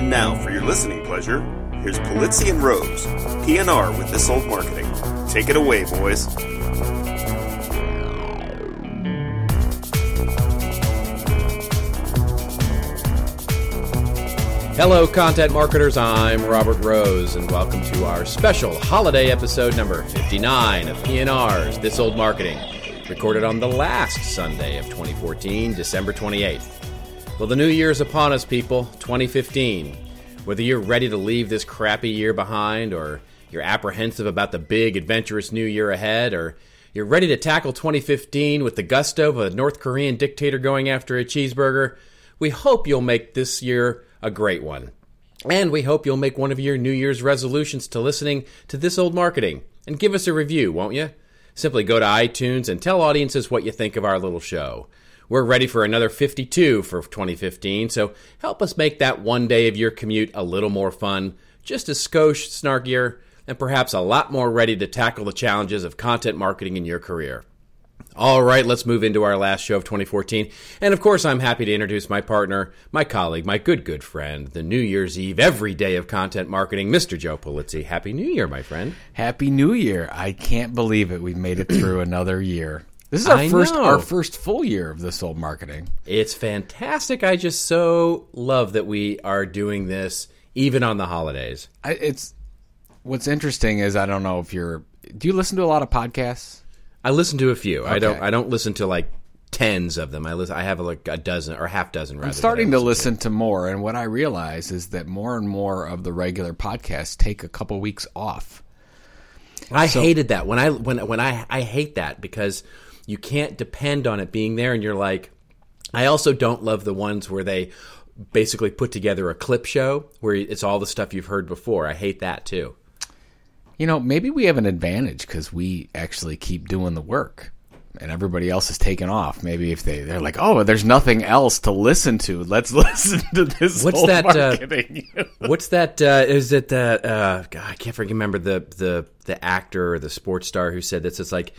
And now, for your listening pleasure, here's Polizzi and Rose, PNR with This Old Marketing. Take it away, boys. Hello, content marketers. I'm Robert Rose, and welcome to our special holiday episode number 59 of PNR's This Old Marketing, recorded on the last Sunday of 2014, December 28th. Well, the new year is upon us, people, 2015. Whether you're ready to leave this crappy year behind, or you're apprehensive about the big, adventurous new year ahead, or you're ready to tackle 2015 with the gusto of a North Korean dictator going after a cheeseburger, we hope you'll make this year a great one. And we hope you'll make one of your New Year's resolutions to listening to this old marketing and give us a review, won't you? Simply go to iTunes and tell audiences what you think of our little show. We're ready for another 52 for 2015, so help us make that one day of your commute a little more fun, just a skosh snarkier, and perhaps a lot more ready to tackle the challenges of content marketing in your career. All right, let's move into our last show of 2014. And of course, I'm happy to introduce my partner, my colleague, my good, good friend, the New Year's Eve, every day of content marketing, Mr. Joe Polizzi. Happy New Year, my friend. Happy New Year. I can't believe it. We've made it through another year. This is our I first know. our first full year of this old marketing. It's fantastic. I just so love that we are doing this even on the holidays. I, it's what's interesting is I don't know if you're do you listen to a lot of podcasts? I listen to a few. I don't I don't listen to like tens of them. I listen I have like a dozen or half dozen rather. I'm starting I to listen to more and what I realize is that more and more of the regular podcasts take a couple weeks off. I hated that when I when when I I hate that because you can't depend on it being there, and you're like, I also don't love the ones where they basically put together a clip show where it's all the stuff you've heard before. I hate that too. You know, maybe we have an advantage cuz we actually keep doing the work. And everybody else is taking off. Maybe if they they're like, "Oh, there's nothing else to listen to. Let's listen to this." What's that, uh. What's that? Uh, is it the? Uh, God, I can't remember the the the actor or the sports star who said this. It's like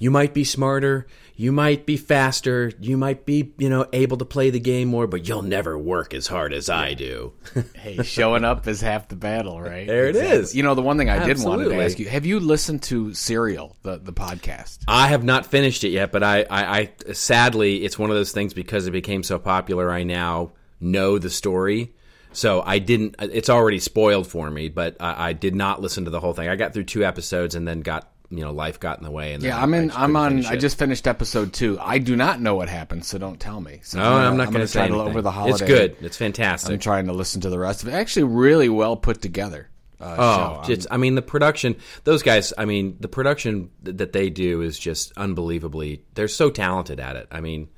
you might be smarter, you might be faster, you might be you know able to play the game more, but you'll never work as hard as I do. Hey, showing up is half the battle, right? There it Exactly. is. You know, the one thing I did want to ask you: Have you listened to Serial, the the podcast? I have not finished it yet, but I, I, I sadly it's one of those things because it became so popular. I now know the story, so I didn't. It's already spoiled for me, but I, I did not listen to the whole thing. I got through two episodes and then got you know life got in the way. And Yeah, I'm in. I'm on. I just finished episode two. I do not know what happened so don't tell me. So No, I'm not going to say anything. over the holiday. It's good. It's fantastic I'm trying to listen to the rest of it. Actually, really well put together. Uh, Oh, I mean the production. Those guys. I mean the production th- that they do is just unbelievably. They're so talented at it. I mean,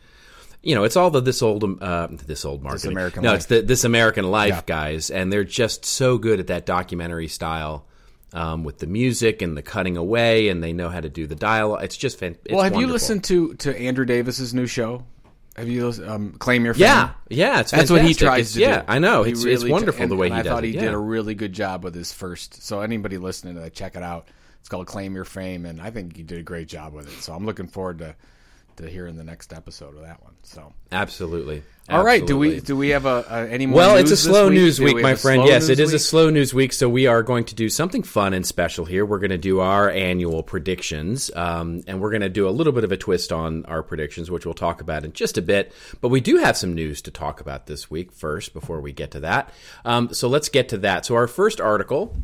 you know, it's all the this old um, uh, this old marketing. American no, Life. it's the this American Life Yeah. guys, and they're just so good at that documentary style. Um, with the music and the cutting away, and they know how to do the dialogue. It's just fantastic. well, have you listened to to Andrew Davis's new show? Have you um, claim your fame? Yeah, yeah, it's That's what he tries It's- to yeah, do. I know. He It's, it's really- wonderful and- the way he I does thought it. he yeah. did a really good job with his first. So anybody listening to that, check it out. It's called "Claim Your Fame," and I think he did a great job with it. So I'm looking forward to to hear in the next episode of that one. So Absolutely. all right, do we do we have a, a any more? Well, it's a slow week? news Do week, we my friend. Yes, it is a slow news week, so we are going to do something fun and special here. We're going to do our annual predictions, um, and we're going to do a little bit of a twist on our predictions, which we'll talk about in just a bit. But we do have some news to talk about this week first before we get to that. Um, so let's get to that. So our first article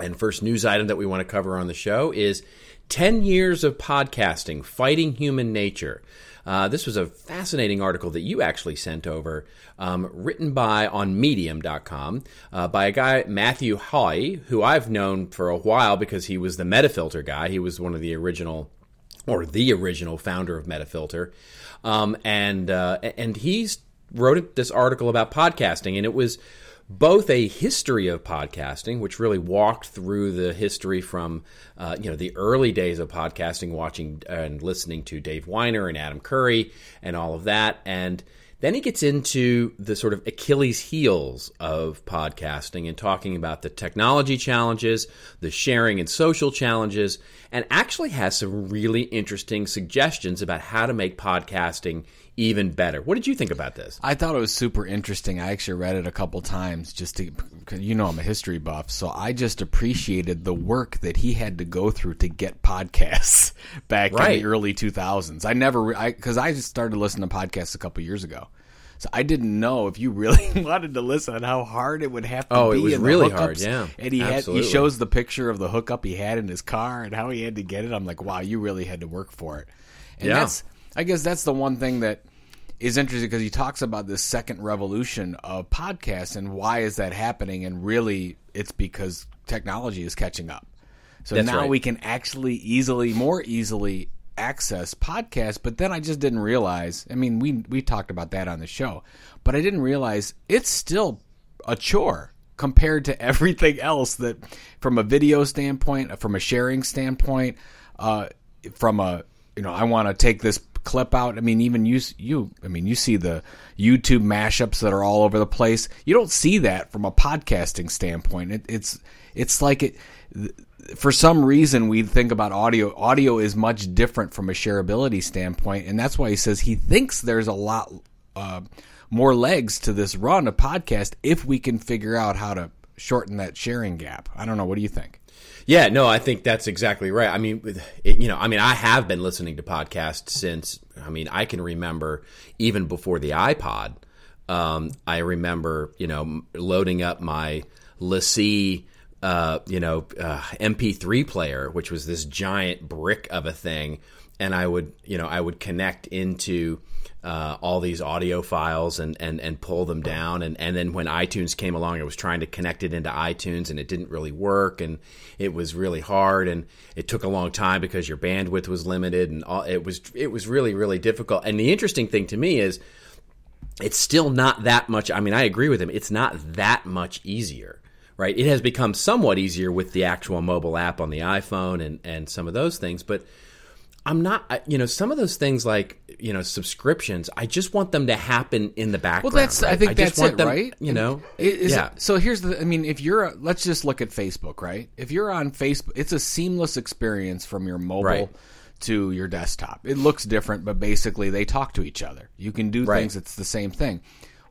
and first news item that we want to cover on the show is 10 years of podcasting fighting human nature. Uh, this was a fascinating article that you actually sent over, um, written by on Medium.com uh, by a guy Matthew Haughey, who I've known for a while because he was the Metafilter guy. He was one of the original or the original founder of Metafilter, um, and uh, and he's wrote this article about podcasting, and it was both a history of podcasting, which really walked through the history from uh, you know the early days of podcasting, watching and listening to Dave Winer and Adam Curry and all of that, and then he gets into the sort of Achilles heels of podcasting and talking about the technology challenges, the sharing and social challenges, and actually has some really interesting suggestions about how to make podcasting even better. What did you think about this? I thought it was super interesting. I actually read it a couple times just to, cause you know, I'm a history buff, so I just appreciated the work that he had to go through to get podcasts back Right. in the early 2000s. I never, I because I just started listening to podcasts a couple years ago, so I didn't know if you really wanted to listen how hard it would have to Oh, it be. was and the really hard, yeah. And he had he shows the picture of the hookup he had in his car and how he had to get it. I'm like, wow, you really had to work for it. And Yeah. that's I guess that's the one thing that is interesting because he talks about this second revolution of podcasts and why is that happening and really it's because technology is catching up. So That's now right. we can actually easily more easily access podcasts, but then I just didn't realize, I mean we we talked about that on the show, but I didn't realize it's still a chore compared to everything else that from a video standpoint, from a sharing standpoint, uh, from a you know, I want to take this clip out. I mean, even you, you, I mean, you see the YouTube mashups that are all over the place. You don't see that from a podcasting standpoint. It, it's, it's like it, for some reason we think about audio. Audio is much different from a shareability standpoint, and that's why he says he thinks there's a lot uh, more legs to this run of podcast if we can figure out how to shorten that sharing gap. I don't know. What do you think? Yeah, no, I think that's exactly right. I mean, it, you know, I mean, I have been listening to podcasts since. I mean, I can remember even before the iPod. Um, I remember, you know, loading up my LaCie, uh, you know, uh, MP3 player, which was this giant brick of a thing, and I would, you know, I would connect into uh, all these audio files and, and, and pull them down. And, and then when iTunes came along, I was trying to connect it into iTunes and it didn't really work. And it was really hard. And it took a long time because your bandwidth was limited and all, it was, it was really, really difficult. And the interesting thing to me is it's still not that much. I mean, I agree with him. It's not that much easier, right? It has become somewhat easier with the actual mobile app on the iPhone and, and some of those things, but I'm not, you know, some of those things like, you know, subscriptions, I just want them to happen in the background. Well, that's I think just that's it, them, right? You know, It- is- yeah. So here's the. I mean, if you're, let's just look at Facebook, right? If you're on Facebook, it's a seamless experience from your mobile Right. to your desktop. It looks different, but basically they talk to each other. You can do Right. things. It's the same thing.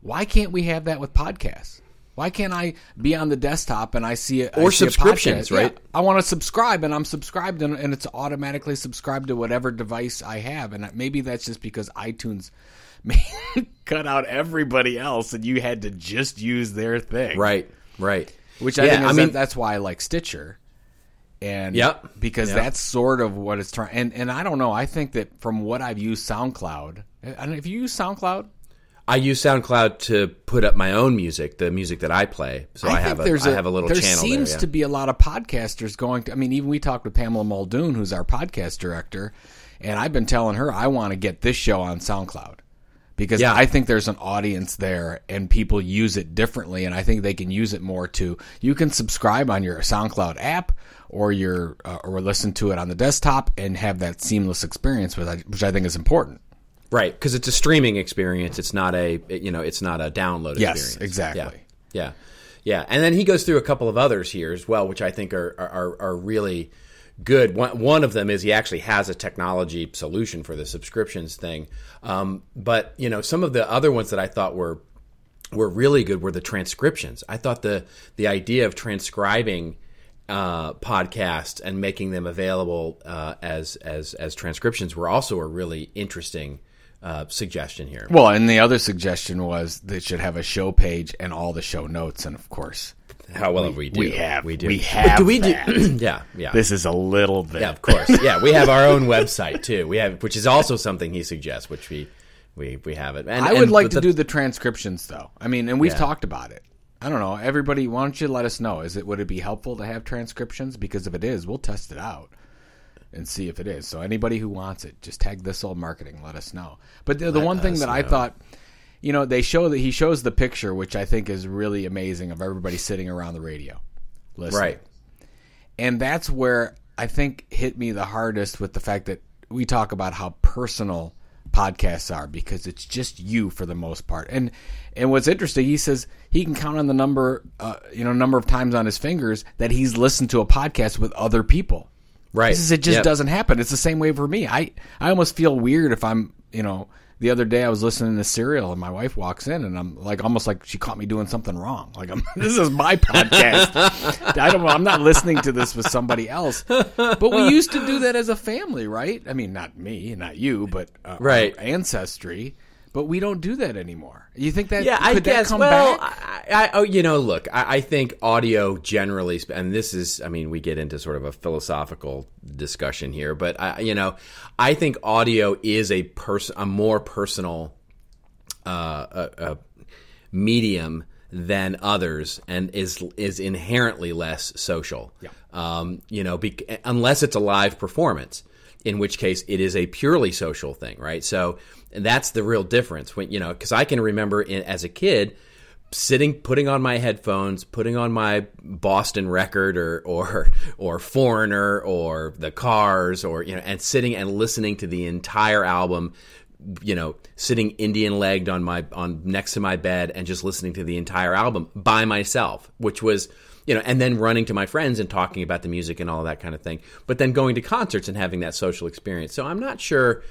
Why can't we have that with podcasts? Why can't I be on the desktop and I see it Or subscriptions, right? I want to subscribe and I'm subscribed and, and it's automatically subscribed to whatever device I have. And maybe that's just because iTunes cut out everybody else and you had to just use their thing. Right, right. Which I Yeah, think I mean, that, that's why I like Stitcher. And Yep. because Yep. that's sort of what it's trying. And and I don't know. I think that from what I've used SoundCloud, and if you use SoundCloud. I use SoundCloud to put up my own music, the music that I play. So I, have a, I have a little there channel seems there. yeah. to be a lot of podcasters going to. I mean, even we talked with Pamela Muldoon, who's our podcast director, and I've been telling her I want to get this show on SoundCloud because Yeah. I think there's an audience there and people use it differently, and I think they can use it more to. You can subscribe on your SoundCloud app or your uh, or listen to it on the desktop and have that seamless experience, which I think is important. Right, because it's a streaming experience. It's not a you know it's not a download Yes, experience. exactly. Yeah, yeah, yeah. And then he goes through a couple of others here as well, which I think are are, are really good. One one of them is he actually has a technology solution for the subscriptions thing. Um, but you know some of the other ones that I thought were were really good were the transcriptions. I thought the the idea of transcribing uh, podcasts and making them available uh, as as as transcriptions were also a really interesting uh, suggestion here. Well, and the other suggestion was they should have a show page and all the show notes, and of course, How well we do. we have- We do. we But have do we that. do? yeah. Yeah. this is a little bit. yeah. Of course. Yeah. We have our own website too. We have, which is also something he suggests, which we we we have it. And I would and- like to the- do the transcriptions, though. I mean, and we've Yeah. talked about it. I don't know. Everybody, why don't you let us know? Is it would it be helpful to have transcriptions? Because if it is, we'll test it out and see if it is. So anybody who wants it, just tag this old marketing. Let us know. But the, the one thing that I thought, you know, they show that he shows the picture, which I think is really amazing of everybody sitting around the radio, listening. right. And that's where I think hit me the hardest with the fact that we talk about how personal podcasts are because it's just you for the most part. And and what's interesting, he says he can count on the number, uh, you know, number of times on his fingers that he's listened to a podcast with other people. Right. Says it just Yep. doesn't happen. It's the same way for me. I I almost feel weird if I'm, you know, the other day I was listening to Serial and my wife walks in and I'm like almost like she caught me doing something wrong. Like I'm, this is my podcast. I don't know. I'm not listening to this with somebody else. But we used to do that as a family, right? I mean, not me, not you, but uh, Right. ancestry. But we don't do that anymore. You think that? Yeah, I guess. come well? I, I, oh, you know, look, I, I think audio generally, and this is, I mean, we get into sort of a philosophical discussion here, but I, you know, I think audio is a person, a more personal uh, a, a medium than others, and is is inherently less social. Yeah. Um, you know, bec- unless it's a live performance, in which case it is a purely social thing, right? So that's the real difference. When you know, because I can remember in, as a kid sitting, putting on my headphones, putting on my Boston record or or or Foreigner or the Cars or you know, and sitting and listening to the entire album. You know, sitting Indian legged on my on next to my bed and just listening to the entire album by myself, which was you know, and then running to my friends and talking about the music and all that kind of thing. But then going to concerts and having that social experience. So I'm not sure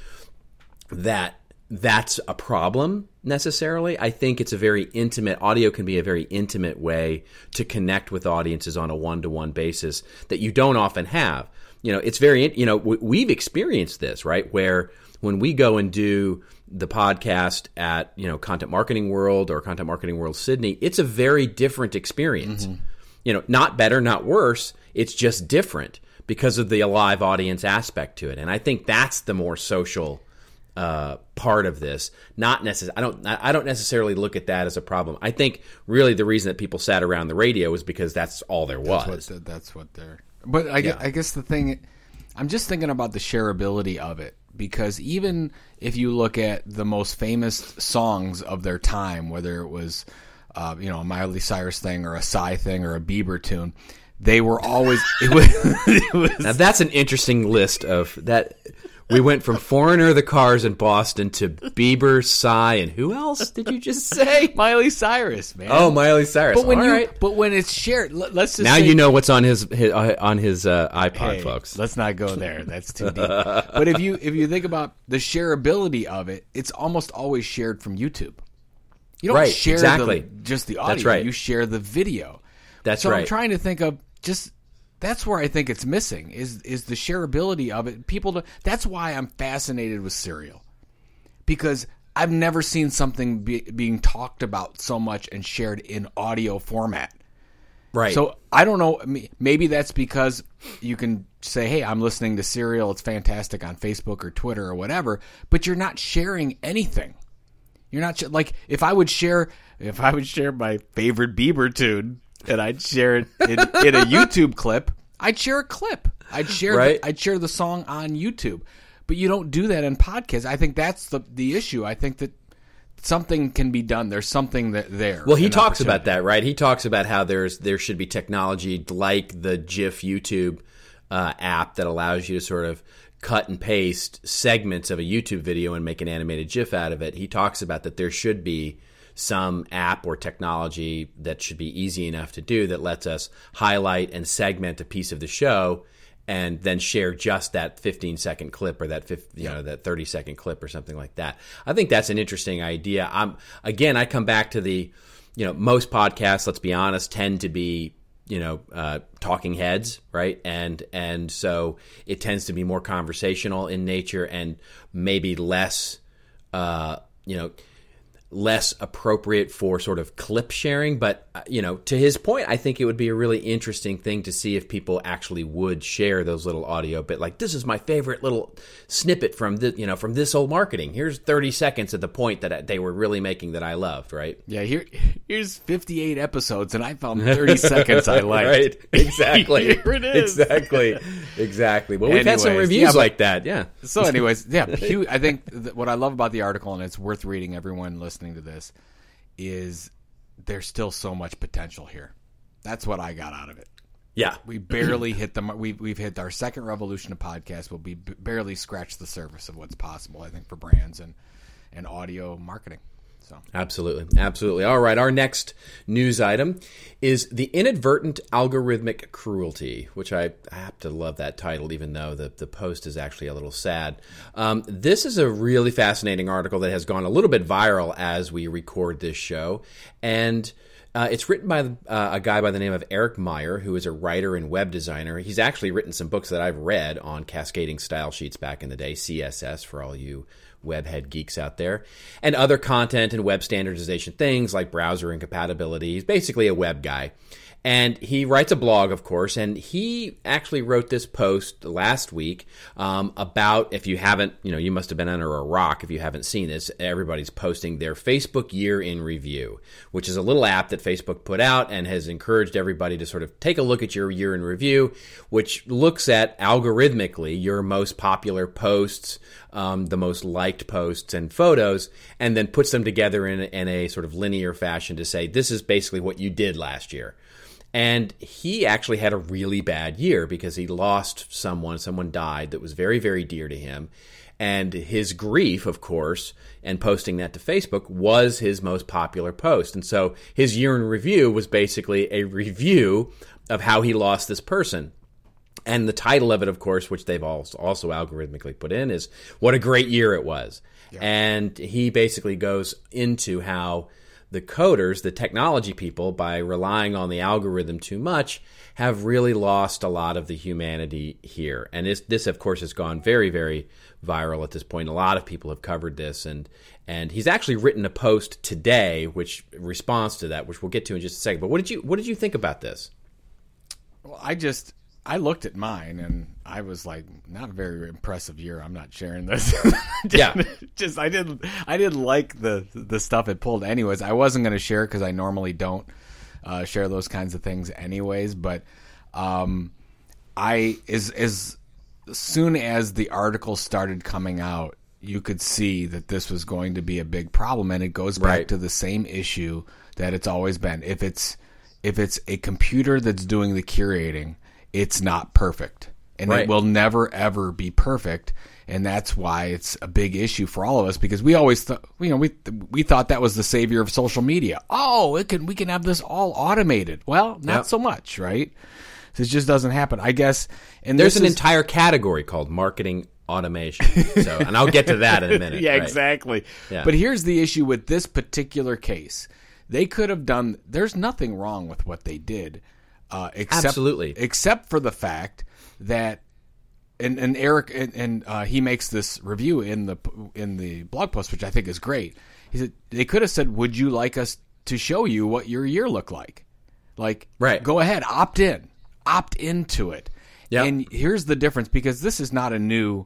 that that's a problem necessarily. I think it's a very intimate audio can be a very intimate way to connect with audiences on a one-to-one basis that you don't often have. You know, it's very you know, we- we've experienced this, right? Where when we go and do the podcast at, you know, Content Marketing World or Content Marketing World Sydney, it's a very different experience. Mm-hmm. You know, not better, not worse, it's just different because of the live audience aspect to it. And I think that's the more social uh, part of this. Not necess- I don't. I don't necessarily look at that as a problem. I think really the reason that people sat around the radio is because that's all there was. That's what, that's what they're. But I, gue- I guess the thing, I'm just thinking about the shareability of it because even if you look at the most famous songs of their time, whether it was, uh, you know, a Miley Cyrus thing or a Psy thing or a Bieber tune, they were always. It was. It was now that's an interesting list of that. We went from Foreigner, the Cars in Boston to Bieber, Psy, and who else did you just say? Miley Cyrus, man. Oh, Miley Cyrus. but when All you, right. but when it's shared, let, us just now say- you know what's on his, his uh, on his uh, iPod, Hey, folks. Let's not go there. That's too deep. but if you if you think about the shareability of it, it's almost always shared from YouTube. You don't Right, share exactly. the, just the audio. That's right. You share the video. That's so right. I'm trying to think of just that's where I think it's missing is is the shareability of it. People, do, that's why I'm fascinated with Serial because I've never seen something be, being talked about so much and shared in audio format. right. So I don't know. Maybe that's because you can say, "Hey, I'm listening to Serial. It's fantastic on Facebook or Twitter or whatever," but you're not sharing anything. You're not sh- like if I would share if I would share my favorite Bieber tune and I'd share it in, in a YouTube clip. I'd share a clip. I'd share Right. the, I'd share the song on YouTube. But you don't do that in podcasts. I think that's the the issue. I think that something can be done. There's something that there. Well, he talks about that, right? He talks about how there's there should be technology like the GIF YouTube uh, app that allows you to sort of cut and paste segments of a YouTube video and make an animated GIF out of it. He talks about that there should be some app or technology that should be easy enough to do that lets us highlight and segment a piece of the show and then share just that 15 second clip or that 50, you know that 30 second clip or something like that. I think that's an interesting idea. I'm again I come back to the you know most podcasts let's be honest tend to be you know uh, talking heads right and and so it tends to be more conversational in nature and maybe less uh, you know less appropriate for sort of clip sharing but uh, you know to his point i think it would be a really interesting thing to see if people actually would share those little audio bit like this is my favorite little snippet from the you know from this old marketing here's 30 seconds at the point that they were really making that i loved right Yeah, here here's 58 episodes, and I found 30 seconds I liked. right exactly Here it is. exactly exactly well we've had some reviews yeah, but- like that yeah So, anyways, yeah, I think th- what I love about the article, and it's worth reading. Everyone listening to this is there's still so much potential here. That's what I got out of it. yeah We barely hit the we've we've hit our second revolution of podcast. We'll be barely scratched the surface of what's possible. I think for brands and and audio marketing. So Absolutely. Absolutely. All right. Our next news item is the inadvertent algorithmic cruelty, which I, have to love that title, even though the, the post is actually a little sad. Um, this is a really fascinating article that has gone a little bit viral as we record this show. And uh, it's written by uh, a guy by the name of Eric Meyer, who is a writer and web designer. He's actually written some books that I've read on cascading style sheets back in the day, CSS for all you webhead geeks out there, and other content and web standardization things like browser incompatibility. He's basically a web guy. And he writes a blog, of course, and he actually wrote this post last week um, about if you haven't, you know, you must have been under a rock if you haven't seen this. Everybody's posting their Facebook year in review, which is a little app that Facebook put out and has encouraged everybody to sort of take a look at your year in review, which looks at algorithmically your most popular posts, um, the most liked posts and photos, and then puts them together in, in a sort of linear fashion to say, this is basically what you did last year. And he actually had a really bad year because he lost someone, someone died that was very, very dear to him. And his grief, of course, and posting that to Facebook was his most popular post. And so his year in review was basically a review of how he lost this person. And the title of it, of course, which they've also, also algorithmically put in, is What a Great Year It Was. Yeah. And he basically goes into how the coders, the technology people, by relying on the algorithm too much, have really lost a lot of the humanity here. And this, this, of course, has gone very, very viral at this point. A lot of people have covered this, and and he's actually written a post today, which responds to that, which we'll get to in just a second. But what did you what did you think about this? Well, I just I looked at mine and I was like, not a very impressive year. I'm not sharing this. yeah, just I didn't I didn't like the the stuff it pulled. Anyways, I wasn't going to share because I normally don't uh, share those kinds of things. Anyways, but um, I as as soon as the article started coming out, you could see that this was going to be a big problem, and it goes back Right. to the same issue that it's always been. If it's if it's a computer that's doing the curating, it's not perfect. And Right. it will never ever be perfect. And that's why it's a big issue for all of us because we always thought, you know, we we thought that was the savior of social media. Oh, it can we can have this all automated. Well, not Yep. so much, right? This just doesn't happen. I guess. And There's an is- entire category called marketing automation. So, and I'll get to that in a minute. yeah, right? exactly. Yeah. But here's the issue with this particular case. They could have done. There's nothing wrong with what they did, uh, except Absolutely. except for the fact that, and and Eric and, and uh, he makes this review in the in the blog post, which I think is great. He said they could have said, "Would you like us to show you what your year looked like?" Like, Right. go ahead, opt in, opt into it. Yep. And here's the difference because this is not a new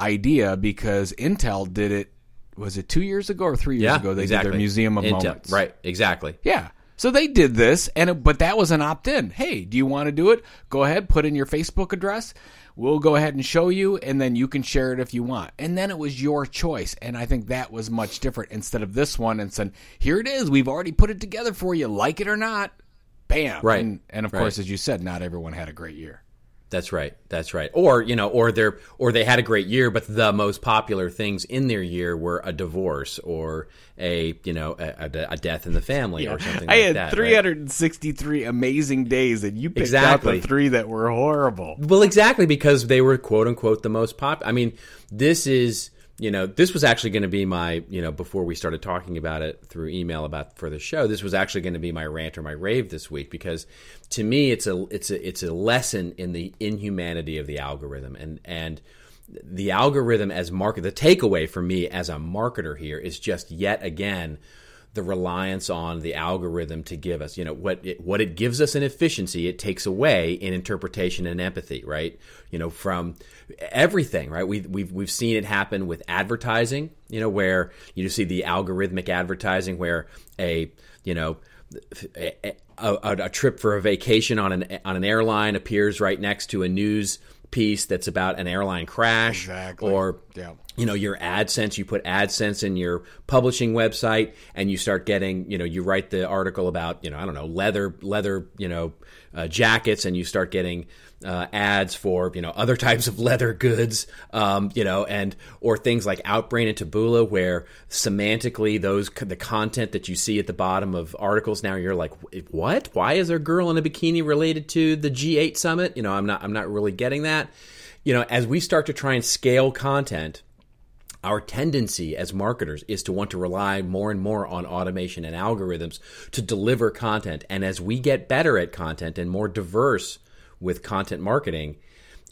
idea because Intel did it. Was it two years ago or three years Yeah, ago? They exactly. did their Museum of Intel. Moments. Right, exactly. Yeah. So they did this, and it, but that was an opt-in. Hey, do you want to do it? Go ahead, put in your Facebook address. We'll go ahead and show you, and then you can share it if you want. And then it was your choice, and I think that was much different instead of this one and said, "Here it is. We've already put it together for you. Like it or not." Bam. Right. And, and of Right. course, as you said, not everyone had a great year. That's right. That's right. Or you know, or they're or they had a great year, but the most popular things in their year were a divorce or a you know a, a, death in the family or something. I like had that, right? 363 amazing days, and you picked Exactly. out the three that were horrible. Well, exactly because they were quote unquote the most pop. I mean, this is you know this was actually going to be my you know before we started talking about it through email about for the show. This was actually going to be my rant or my rave this week because to me it's a it's a it's a lesson in the inhumanity of the algorithm and and the algorithm as market the takeaway for me as a marketer here is just yet again the reliance on the algorithm to give us you know what it, what it gives us in efficiency it takes away in interpretation and empathy right you know from everything right we we've we've seen it happen with advertising you know where you see the algorithmic advertising where a you know a, a, a trip for a vacation on an on an airline appears right next to a news piece that's about an airline crash Exactly. or Yeah. you know your AdSense you put AdSense in your publishing website and you start getting you know you write the article about you know I don't know leather leather you know uh, jackets and you start getting uh, ads for you know other types of leather goods, um, you know, and or things like Outbrain and Taboola, where semantically those the content that you see at the bottom of articles now you're like, what? Why is there a girl in a bikini related to the G8 summit? You know, I'm not I'm not really getting that. You know, as we start to try and scale content our tendency as marketers is to want to rely more and more on automation and algorithms to deliver content. And as we get better at content and more diverse with content marketing,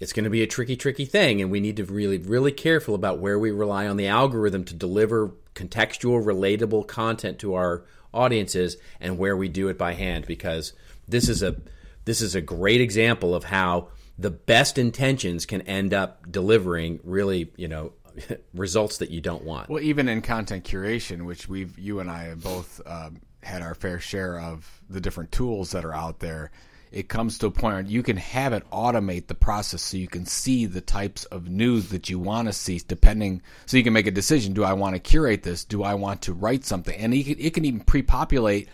it's going to be a tricky, tricky thing. And we need to really, really careful about where we rely on the algorithm to deliver contextual, relatable content to our audiences and where we do it by hand because this is a this is a great example of how the best intentions can end up delivering really, you know, results that you don't want. Well, even in content curation, which we've you and I have both um, had our fair share of the different tools that are out there. It comes to a point where you can have it automate the process so you can see the types of news that you want to see, depending. So you can make a decision: Do I want to curate this? Do I want to write something? And it can, even pre-populate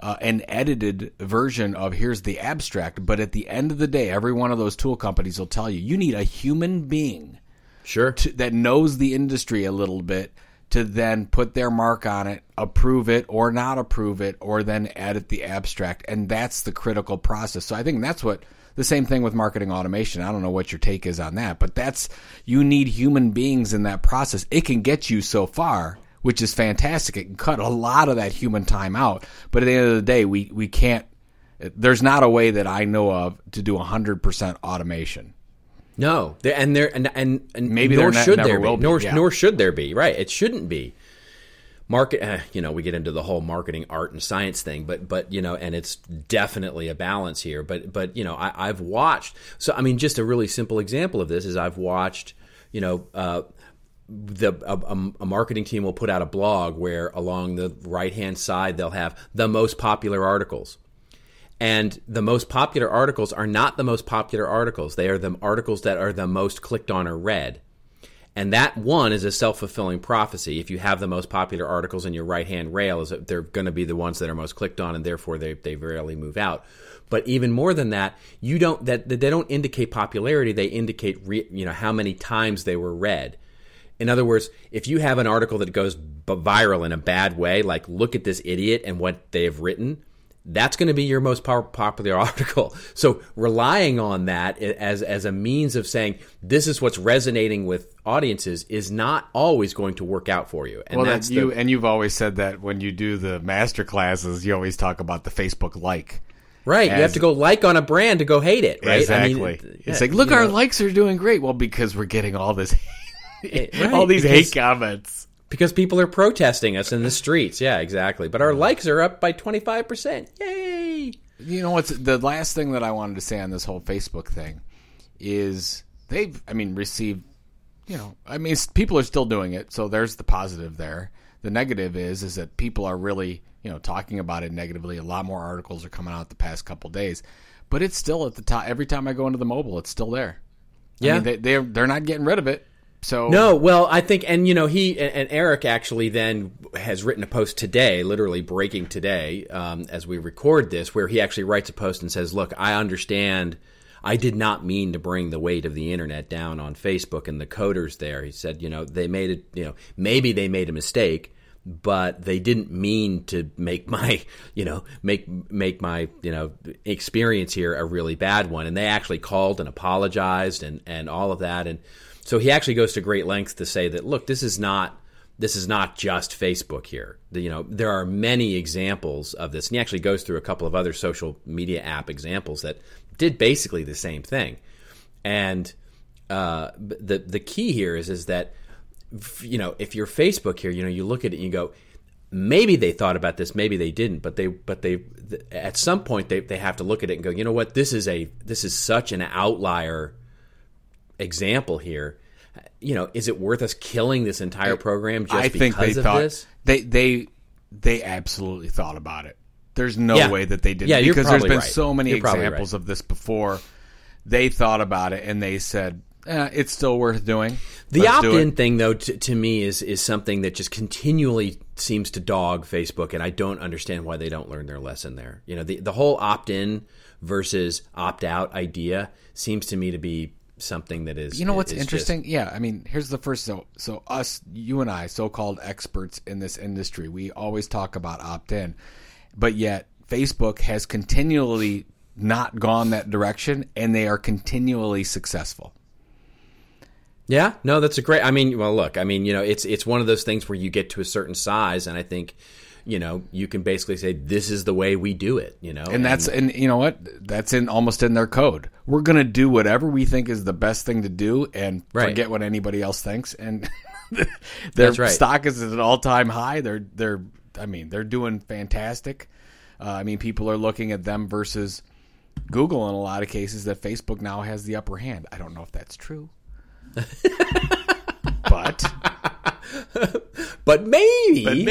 uh, an edited version of here's the abstract. But at the end of the day, every one of those tool companies will tell you you need a human being Sure. to, that knows the industry a little bit to then put their mark on it, approve it or not approve it, or then edit the abstract. And that's the critical process. So I think that's what the same thing with marketing automation. I don't know what your take is on that, but that's you need human beings in that process. It can get you so far, which is fantastic. It can cut a lot of that human time out. But at the end of the day, we, we can't, there's not a way that I know of to do 100% automation. No, there, and there and and, and Maybe nor should there be, be, nor yeah. nor should there be. Right? It shouldn't be. Market, eh, you know, we get into the whole marketing art and science thing, but but you know, and it's definitely a balance here. But but you know, I, I've watched. So I mean, just a really simple example of this is I've watched. You know, uh, the a, a- a marketing team will put out a blog where along the right hand side they'll have the most popular articles and the most popular articles are not the most popular articles. They are the articles that are the most clicked on or read. And that one is a self-fulfilling prophecy. If you have the most popular articles in your right hand rail is they're going to be the ones that are most clicked on and therefore they, they rarely move out. But even more than that you don't that, they don't indicate popularity. They indicate re, you know how many times they were read. In other words, if you have an article that goes viral in a bad way, like look at this idiot and what they've written, that's going to be your most popular article. So relying on that as as a means of saying this is what's resonating with audiences is not always going to work out for you. And well, that's you the, and you've always said that when you do the master classes, you always talk about the Facebook like. right. you have to go like on a brand to go hate it. Right. Exactly. I mean, it's yeah, like, look, our know, likes are doing great. Well, because we're getting all this, eh, right, all these hate comments. Because people are protesting us in the streets. Yeah, exactly. But our likes are up by twenty five percent. Yay! You know what's the last thing that I wanted to say on this whole Facebook thing is they've, I mean, received. You know, I mean, people are still doing it, so there's the positive there. The negative is is that people are really, you know, talking about it negatively. A lot more articles are coming out the past couple days, but it's still at the top. Every time I go into the mobile, it's still there. Yeah. I mean, they, they're they're not getting rid of it. So No, well, I think, and you know, he and, Eric actually then has written a post today, literally breaking today, um, as we record this, where he actually writes a post and says, "Look, I understand. I did not mean to bring the weight of the internet down on Facebook and the coders there." He said, "You know, they made it. You know, maybe they made a mistake." But they didn't mean to make my, you know, make make my, you know, experience here a really bad one. And they actually called and apologized and and all of that. And so he actually goes to great lengths to say that look, this is not this is not just Facebook here. The- you know, there are many examples of this, and he actually goes through a couple of other social media app examples that did basically the same thing. And uh, the the key here is is that you know if you're Facebook here, you know, you look at it and you go, maybe they thought about this, maybe they didn't, but they but they th- at some point they they have to look at it and go, you know what, this is a this is such an outlier example here. You know, is it worth us killing this entire program just I think because they of thought this? they they they absolutely thought about it. There's no Yeah. way that they didn't Yeah, because there's been right. so many You're examples of this before. They thought about it and they said, uh, it's still worth doing. The Let's opt-in it. thing, though, to, to me is is something that just continually seems to dog Facebook, and I don't understand why they don't learn their lesson there. You know, the the whole opt-in versus opt-out idea seems to me to be something that is. You know what's is just- interesting? yeah, I mean, here's the first. So, so us, you and I, so-called experts in this industry, we always talk about opt-in, but yet Facebook has continually not gone that direction, and they are continually successful. Yeah, no, that's a great. I mean, well, look, I mean, you know, it's it's one of those things where you get to a certain size, and I think, you know, you can basically say this is the way we do it. You know, and that's and you know what? That's in almost in their code. We're going to do whatever we think is the best thing to do and Right. forget what anybody else thinks. And their right. stock is at an all-time high. They're they're i mean they're doing fantastic. Uh, i mean people are looking at them versus google in a lot of cases that facebook now has the upper hand. I don't know if that's true. But but maybe,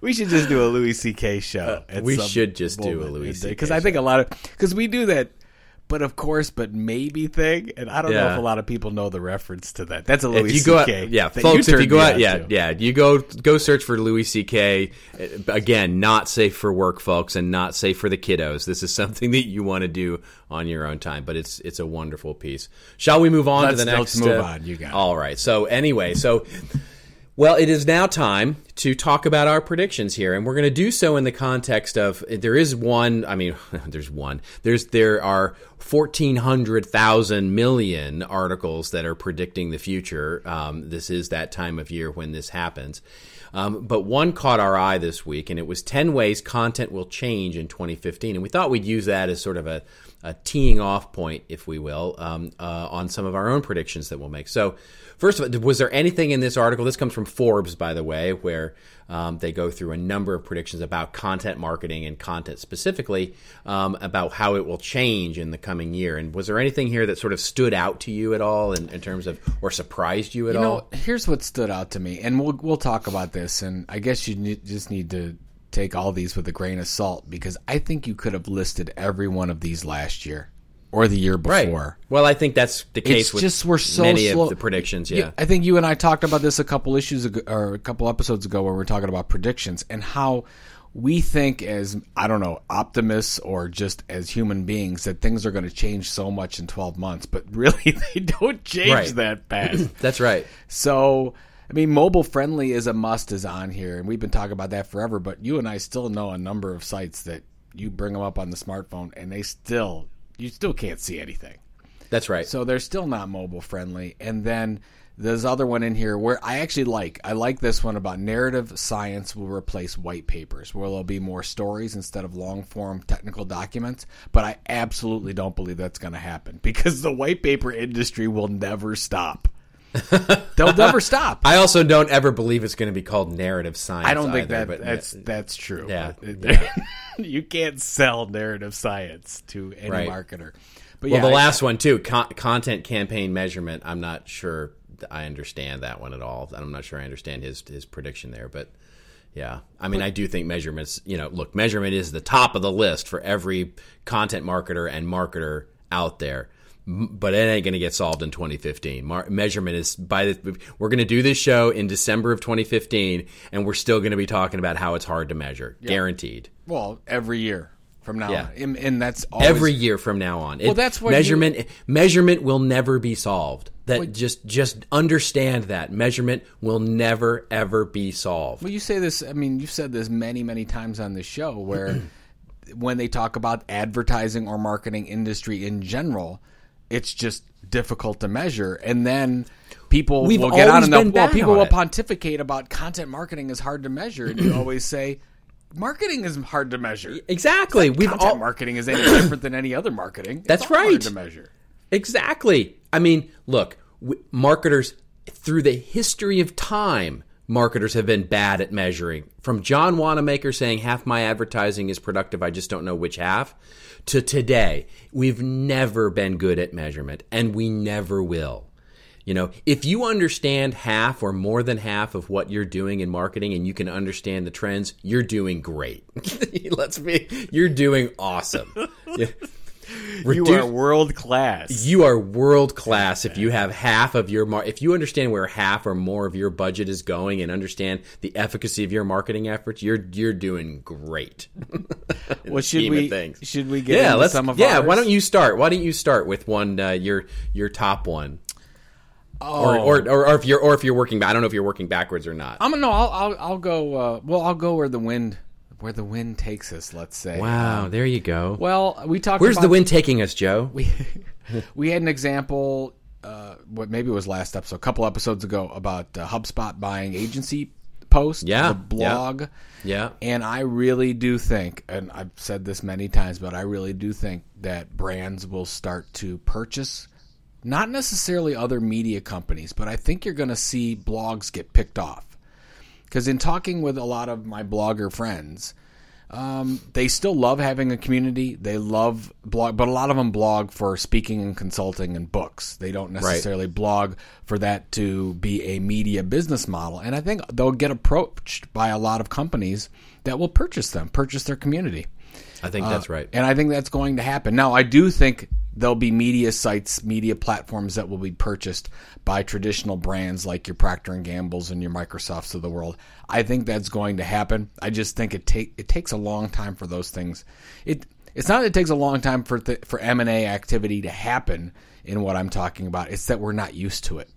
we should just do a Louis C.K. show. Uh, we should just do a Louis CK because I think a lot of because we do that, but of course, but maybe thing, and I don't know if a lot of people know the reference to that. That's a Louis if you go out, C.K. yeah, folks, if you go out, yeah, to. yeah, you go go search for Louis C.K. Uh, Again, not safe for work, folks, and not safe for the kiddos. This is something that you want to do on your own time, but it's it's a wonderful piece. Shall we move on Let's- to the next? let's move uh, on. You got all right. So anyway, so. Well, it is now time to talk about our predictions here, and we're going to do so in the context of there is one. I mean, there's one. There's there are fourteen hundred thousand million articles that are predicting the future. Um, this is that time of year when this happens. Um, but one caught our eye this week, and it was 10 ways content will change in 2015. And we thought we'd use that as sort of a, a teeing off point, if we will, um, uh, on some of our own predictions that we'll make. So, first of all, was there anything in this article? This comes from Forbes, by the way, where um, they go through a number of predictions about content marketing and content specifically um, about how it will change in the coming year. And was there anything here that sort of stood out to you at all in, in terms of, or surprised you at You all? know, here's what stood out to me, and we'll we'll talk about this, and I guess you need, just need to take all these with a grain of salt because I think you could have listed every one of these last year or the year before. Well, I think that's the case It's with just we're so many slow. of the predictions. Yeah. I think you and I talked about this a couple issues ago, or a couple episodes ago, where we are talking about predictions and how we think as I don't know optimists or just as human beings that things are going to change so much in 12 months, but really they don't change Right. that fast. That's right. so. I mean, mobile friendly is a must is on here, and we've been talking about that forever. But you and I still know a number of sites that you bring them up on the smartphone, and they still you still can't see anything. That's right. So they're still not mobile friendly. And then there's other one in here where I actually like. I like this one about narrative science will replace white papers, where there'll be more stories instead of long form technical documents. But I absolutely don't believe that's going to happen because the white paper industry will never stop. They'll never stop. I also don't ever believe it's going to be called narrative science. I don't think either, that but that's that's true. Yeah, But you can't sell narrative science to any Right. marketer. But well, yeah, the I- last one too, con- content campaign measurement. I'm not sure I understand that one at all. I'm not sure I understand his his prediction there, but yeah, I mean, I do think measurements. You know, look, measurement is the top of the list for every content marketer and marketer out there. But it ain't going to get solved in 2015. Mar- measurement is by the. We're going to do this show in December of 2015, and we're still going to be talking about how it's hard to measure, guaranteed. well every year from now Yeah. on, and, and that's always, every year from now on. It- that's what you- measurement measurement will never be solved. That just just understand that measurement will never ever be solved. Well, you say this. I mean, you've said this many, many times on this show, where when they talk about advertising or marketing industry in general, it's just difficult to measure, and then people We've will get out always and they'll, well, people will it. pontificate about content marketing is hard to measure, and you always say. Marketing is hard to measure. Exactly. We've Content all marketing is any different than any other marketing. It's That's hard right. to measure. Exactly. I mean, look, w- marketers through the history of time, marketers have been bad at measuring. From John Wanamaker saying half my advertising is productive, I just don't know which half, to today, we've never been good at measurement and we never will. You know, if you understand half or more than half of what you're doing in marketing and you can understand the trends, you're doing great. Let's be, you're doing awesome. Yeah. you are world class. you are world class if you have half of your mar- if you understand where half or more of your budget is going and understand the efficacy of your marketing efforts you're you're doing great well, should we? things. Should we get yeah into let's some of yeah ours? why don't you start why don't you start with one uh, your your top one Oh. or, or, or, or if you're or if you're working I don't know if you're working backwards or not I'm gonna. No, I'll. I'll, I'll go. Uh, well, I'll go where the wind, where the wind takes us. Let's say. wow there you go Well, we talked. where's about, the wind taking us Joe We we had an example. Uh, what maybe it was last episode, a couple episodes ago, about uh, HubSpot buying agency post. Yeah, the blog. yeah And I really do think, and I've said this many times, but I really do think that brands will start to purchase, not necessarily other media companies, but I think you're going to see blogs get picked off. Because in talking with a lot of my blogger friends, um, they still love having a community. They love blog, but a lot of them blog for speaking and consulting and books. They don't necessarily blog for that to be a media business model. And I think they'll get approached by a lot of companies that will purchase them, purchase their community. I think that's right And I think that's going to happen. Now, I do think there'll be media sites, media platforms that will be purchased by traditional brands like your Procter and Gamble's and your Microsofts of the world. I think that's going to happen. I just think it take it takes a long time for those things. It it's not that it takes a long time for th- for M and A activity to happen in what I'm talking about. It's that we're not used to it.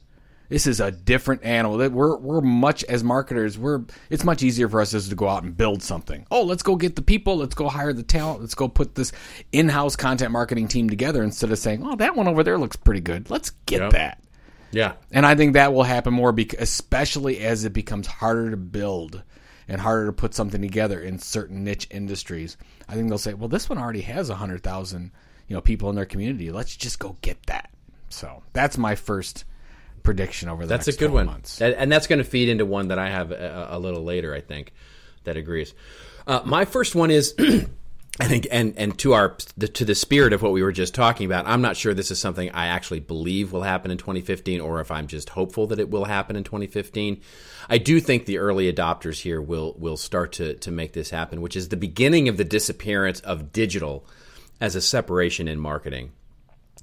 This is a different animal. That We're we're much as marketers. We're it's much easier for us just to go out and build something. Oh, let's go get the people. Let's go hire the talent. Let's go put this in-house content marketing team together instead of saying, "Oh, that one over there looks pretty good. Let's get Yep. that." yeah And I think that will happen more, bec- especially as it becomes harder to build and harder to put something together in certain niche industries. I think they'll say, "Well, this one already has a hundred thousand, you know, people in their community. Let's just go get that." So that's my first prediction over the That's a good one, months. and, that's going to feed into one that I have a, a little later. I think that agrees. Uh, my first one is, I think, and and to our the, to the spirit of what we were just talking about. I'm not sure this is something I actually believe will happen in 2015, or if I'm just hopeful that it will happen in 2015. I do think the early adopters here will will start to to make this happen, which is the beginning of the disappearance of digital as a separation in marketing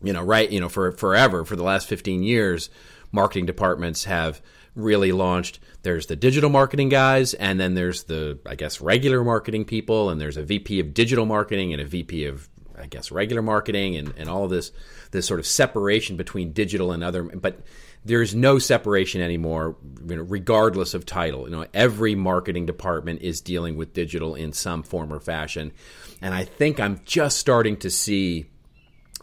you know, right, you know, for forever, for the last 15 years, marketing departments have really launched. There's the digital marketing guys, and then there's the, I guess, regular marketing people, and there's a VP of digital marketing and a VP of, I guess, regular marketing, and, and all this, this sort of separation between digital and other, but there's no separation anymore, you know, regardless of title. You know, every marketing department is dealing with digital in some form or fashion, and I think I'm just starting to see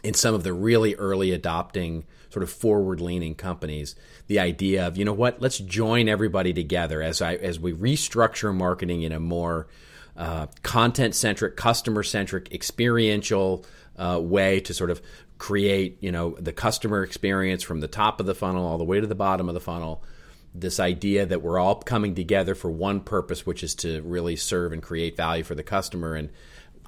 in some of the really early adopting sort of forward leaning companies the idea of you know what let's join everybody together as I as we restructure marketing in a more uh, content centric customer centric experiential uh, way to sort of create you know the customer experience from the top of the funnel all the way to the bottom of the funnel. This idea that we're all coming together for one purpose which is to really serve and create value for the customer. And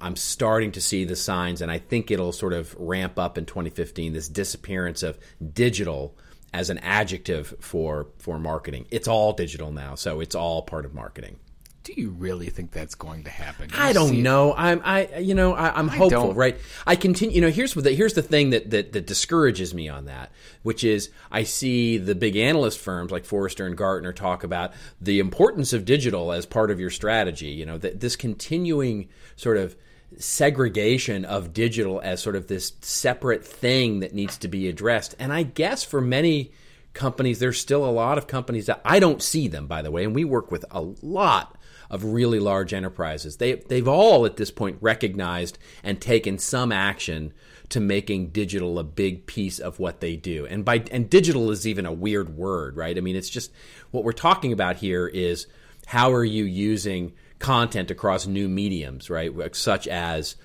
I'm starting to see the signs, and I think it'll sort of ramp up in 2015. This disappearance of digital as an adjective for for marketing. It's all digital now, so it's all part of marketing. Do you really think that's going to happen? I don't it- know. I'm I you know I, I'm hopeful, don't. right? I continue. You know, here's what the, here's the thing that, that that discourages me on that, which is I see the big analyst firms like Forrester and Gartner talk about the importance of digital as part of your strategy. You know, that this continuing sort of segregation of digital as sort of this separate thing that needs to be addressed. And I guess for many companies, there's still a lot of companies that I don't see them, by the way, and we work with a lot of really large enterprises. They they've all at this point recognized and taken some action to making digital a big piece of what they do. And by and digital is even a weird word, right? I mean, it's just what we're talking about here is how are you using content across new mediums, right? Such as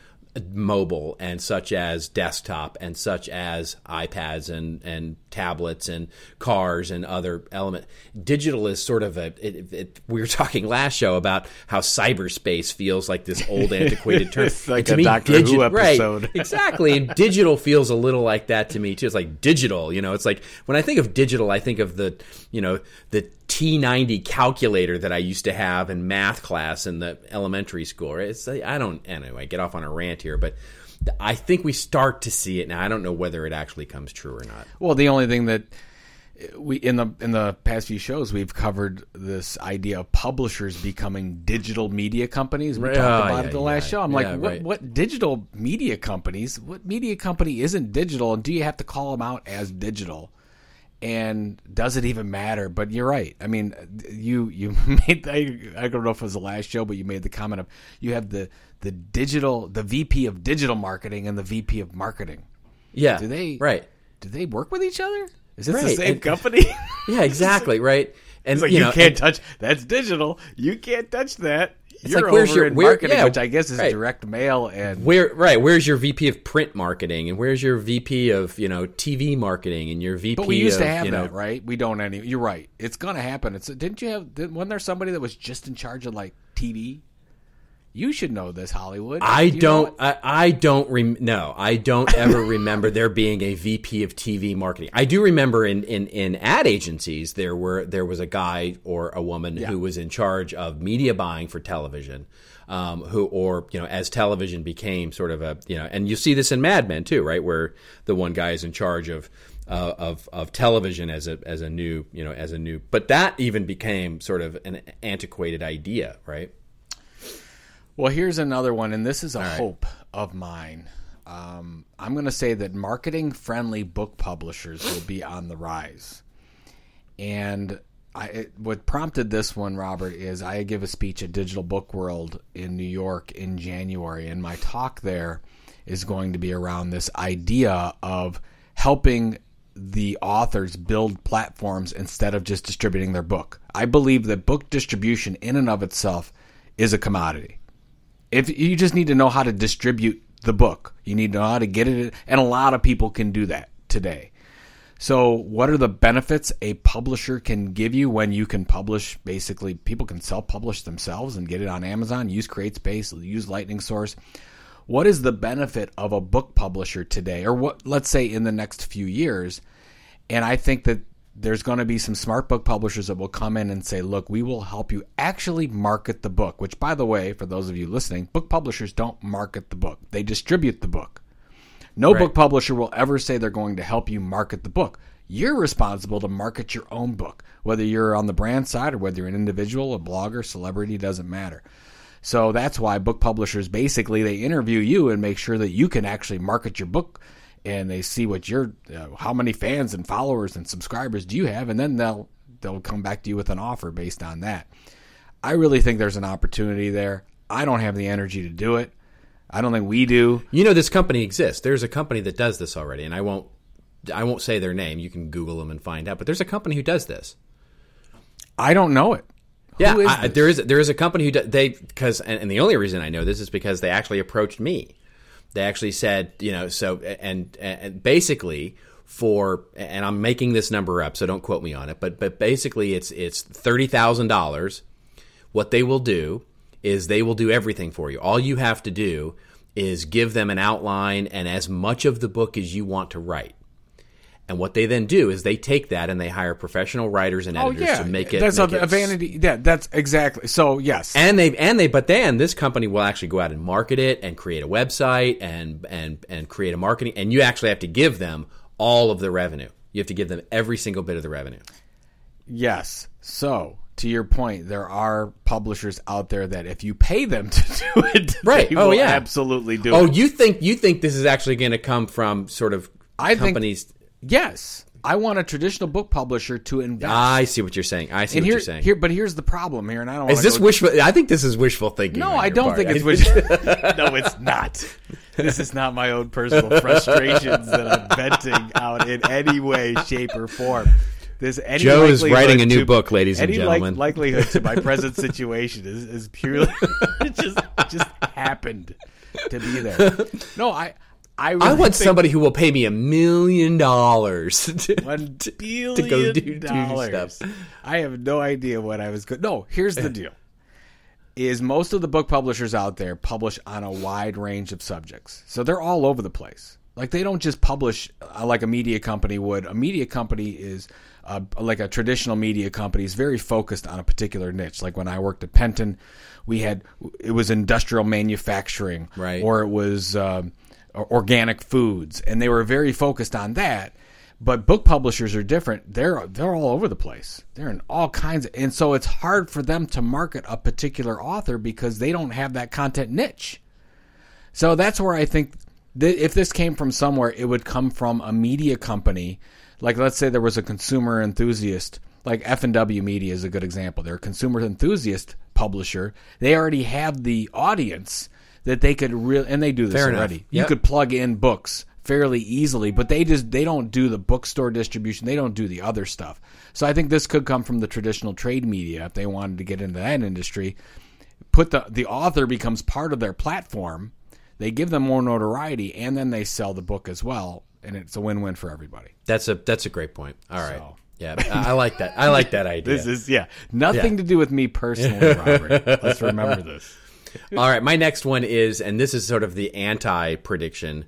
mobile and such as desktop and such as iPads and, and tablets and cars and other element. Digital is sort of a. It, it, we were talking last show about how cyberspace feels like this old antiquated term. Like to a Doctor Who episode, right, exactly. And digital feels a little like that to me too. It's like digital. You know, it's like when I think of digital, I think of the you know the T90 calculator that I used to have in math class in the elementary school. It's I don't anyway get off on a rant here, but I think we start to see it now. I don't know whether it actually comes true or not. Well, the only thing that we in the in the past few shows we've covered this idea of publishers becoming digital media companies. We Right. talked Oh, about yeah, it the last yeah. show. I'm Yeah, like, what right. what digital media companies? What media company isn't digital? And do you have to call them out as digital? And does it even matter? But you're right. I mean, you you made I, I don't know if it was the last show, but you made the comment of you have the the digital the VP of digital marketing and the VP of marketing. Yeah. Do they Right. Do they work with each other? Is this the same and- company? Yeah, exactly, right? And It's like you you, know, can't and- touch that's digital. You can't touch that. You're like, where's your- where- marketing, yeah, which I guess is right. direct mail and Where right? Where's your VP of print marketing, and where's your VP of you know TV marketing, and your VP? but we used of, to have you know, that, right? We don't any. You're right. It's gonna happen. It's didn't you have? Didn't, wasn't there somebody that was just in charge of like TV? You should know this, Hollywood. I Do you know don't. it? I, I don't. Rem- no, I don't ever remember there being a VP of TV marketing. I do remember in, in, in ad agencies there were there was a guy or a woman who was in charge of media buying for television. Um, who or you know as television became sort of a you know and you see this in Mad Men too right where the one guy is in charge of uh, of of television as a as a new you know as a new but that even became sort of an antiquated idea right Well, here's another one, and this is a hope of mine. Um, I'm going to say that marketing friendly book publishers will be on the rise. And I, it, what prompted this one, Robert, is I give a speech at Digital Book World in New York in January, and my talk there is going to be around this idea of helping the authors build platforms instead of just distributing their book. I believe that book distribution in and of itself is a commodity if you just need to know how to distribute the book you need to know how to get it and a lot of people can do that today. So what are the benefits a publisher can give you when you can publish? Basically people can self-publish themselves and get it on amazon use createspace use lightning source. What is the benefit of a book publisher today? Or what let's say in the next few years? And I think that there's going to be some smart book publishers that will come in and say, look, we will help you actually market the book. Which, by the way, for those of you listening, book publishers don't market the book, they distribute the book. No Right. book publisher will ever say they're going to help you market the book. You're responsible to market your own book, whether you're on the brand side or whether you're an individual, a blogger, celebrity, doesn't matter. So that's why book publishers basically they interview you and make sure that you can actually market your book and they see what your uh, how many fans and followers and subscribers do you have and then they'll they'll come back to you with an offer based on that. I really think there's an opportunity there. I don't have the energy to do it. I don't think we do. You know this company exists. There's a company that does this already, and I won't I won't say their name. You can Google them and find out. But there's a company who does this. I don't know it. Yeah, Who is I, there is there is a company who do, they because and, and the only reason I know this is because they actually approached me. They actually said, you know, so and and basically for and I'm making this number up, so don't quote me on it, but but basically it's it's thirty thousand dollars. What they will do is they will do everything for you. All you have to do is give them an outline and as much of the book as you want to write. And what they then do is they take that and they hire professional writers and Oh editors yeah, to make it. That's make a, it a vanity. Yeah, that's exactly. So yes, and they and they but then this company will actually go out and market it and create a website and and and create a marketing and you actually have to give them all of the revenue you have to give them every single bit of the revenue Yes. So, to your point, there are publishers out there that if you pay them to do it, Right. they Oh, will yeah. absolutely do oh it. you think you think this is actually going to come from sort of I think- companies Yes. I want a traditional book publisher to invest. i see what you're saying i see and what here, you're saying here, but here's the problem here, and I don't. is wanna this go- wishful i think this is wishful thinking No, I don't part. think it's wish. no, it's not. This is not my own personal frustrations that I'm venting out in any way, shape, or form. This any Joe is writing a new to- book, ladies and any like- gentlemen. likelihood to my present situation is, is purely it just it just happened to be there. No, I I, really i want somebody who will pay me a million dollars to- go do, do dollars. stuff I have no idea what I was good. No, here's the deal: is most of the book publishers out there publish on a wide range of subjects, so they're all over the place. Like they don't just publish uh, like a media company would. A media company is uh, like a traditional media company is very focused on a particular niche. Like when I worked at Penton, we had it was industrial manufacturing, Right. Or it was um, organic foods, and they were very focused on that. But book publishers are different. They're they're all over the place. They're in all kinds of, and so it's hard for them to market a particular author because they don't have that content niche. So that's where I think that if this came from somewhere, it would come from a media company. Like let's say there was a consumer enthusiast, like F and W Media is a good example. They're a consumer enthusiast publisher. They already have the audience that they could really, and they do this Fair already. You could plug in books fairly easily, but they just they don't do the bookstore distribution. They don't do the other stuff. So I think this could come from the traditional trade media if they wanted to get into that industry. Put the the author becomes part of their platform. They give them more notoriety, and then they sell the book as well, and it's a win win for everybody. That's a that's a great point. All right. So. Yeah, I I like that. I like that idea. This is yeah, nothing Yeah. to do with me personally, Robert. Let's remember this. All right, my next one is, and this is sort of the anti prediction,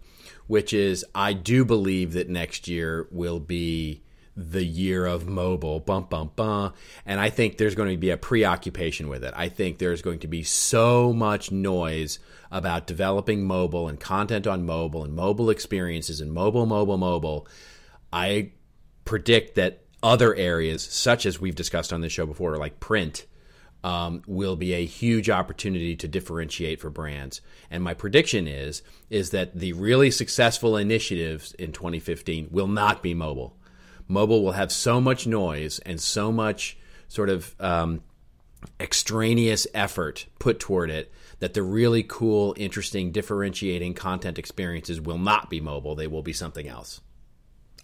which is I do believe that next year will be the year of mobile, bum, bum, bum. And I think there's going to be a preoccupation with it. I think there's going to be so much noise about developing mobile and content on mobile and mobile experiences and mobile, mobile, mobile. I predict that other areas, such as we've discussed on this show before, like print, um, will be a huge opportunity to differentiate for brands. And my prediction is is that the really successful initiatives in 2015 will not be mobile. Mobile will have so much noise and so much sort of um, extraneous effort put toward it that the really cool, interesting, differentiating content experiences will not be mobile. They will be something else.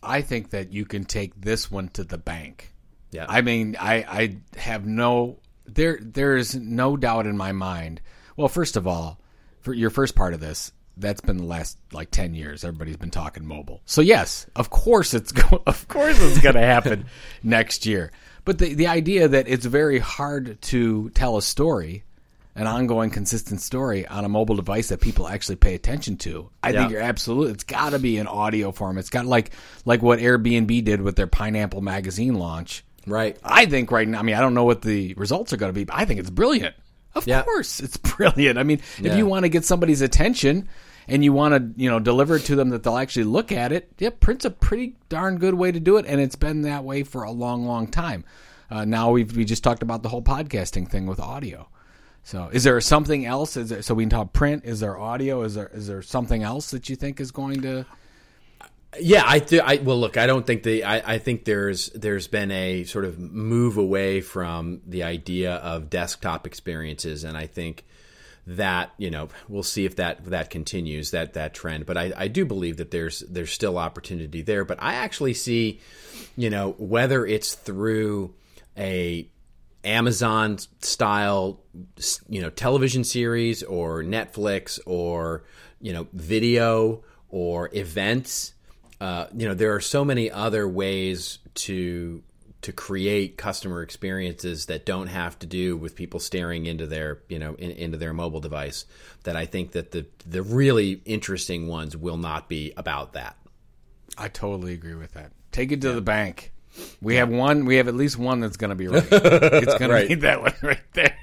I think that you can take this one to the bank. Yeah. I mean, I, I have no there there is no doubt in my mind. Well, first of all, for your first part of this, that's been the last like 10 years everybody's been talking mobile. So yes, of course it's go- of course it's going to happen next year. But the the idea that it's very hard to tell a story, an ongoing consistent story on a mobile device that people actually pay attention to. I think you're absolutely it's got to be in audio form. It's got like like what Airbnb did with their Pineapple magazine launch. Right. I think right now, I mean, I don't know what the results are going to be, but I think it's brilliant. Of Yeah. course, it's brilliant. I mean, if Yeah. you want to get somebody's attention and you want to, you know, deliver it to them that they'll actually look at it, yeah, print's a pretty darn good way to do it, and it's been that way for a long, long time. Uh, now we've we just talked about the whole podcasting thing with audio. So, is there something else? Is there, so we can talk print? Is there audio? Is there is there something else that you think is going to? Yeah, I, th- I well look. I don't think the I, I think there's there's been a sort of move away from the idea of desktop experiences, and I think that you know we'll see if that that continues that that trend. But I, I do believe that there's there's still opportunity there. But I actually see, you know, whether it's through a Amazon style, you know, television series or Netflix or you know video or events. Uh, you know, there are so many other ways to to create customer experiences that don't have to do with people staring into their you know in, into their mobile device. That I think that the the really interesting ones will not be about that. I totally agree with that. Take it to the bank. We have one. We have at least one that's going to be right. it's going Right. to be that one right there.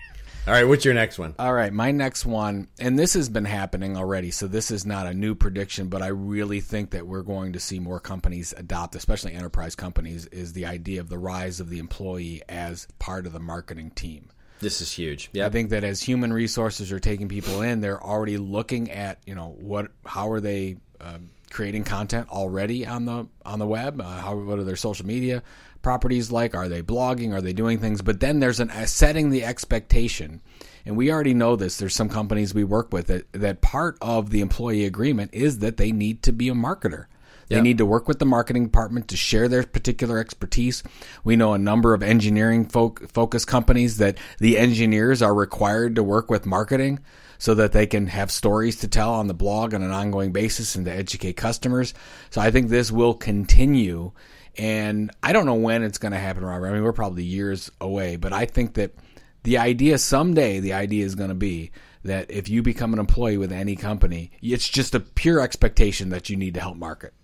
All right, what's your next one? All right, my next one, and this has been happening already, so this is not a new prediction, but I really think that we're going to see more companies adopt, especially enterprise companies, is the idea of the rise of the employee as part of the marketing team. This is huge. Yeah, I think that as human resources are taking people in, they're already looking at you know what how are they um, creating content already on the on the web? Uh, how what are their social media properties like? Are they blogging? Are they doing things? But then there's an uh, setting the expectation, and we already know this. There's some companies we work with that that part of the employee agreement is that they need to be a marketer. They Yeah. need to work with the marketing department to share their particular expertise. We know a number of engineering folk, focus companies that the engineers are required to work with marketing so that they can have stories to tell on the blog on an ongoing basis and to educate customers. So I think this will continue. And I don't know when it's going to happen, Robert. I mean, we're probably years away, but I think that the idea someday, the idea is going to be that if you become an employee with any company, it's just a pure expectation that you need to help market.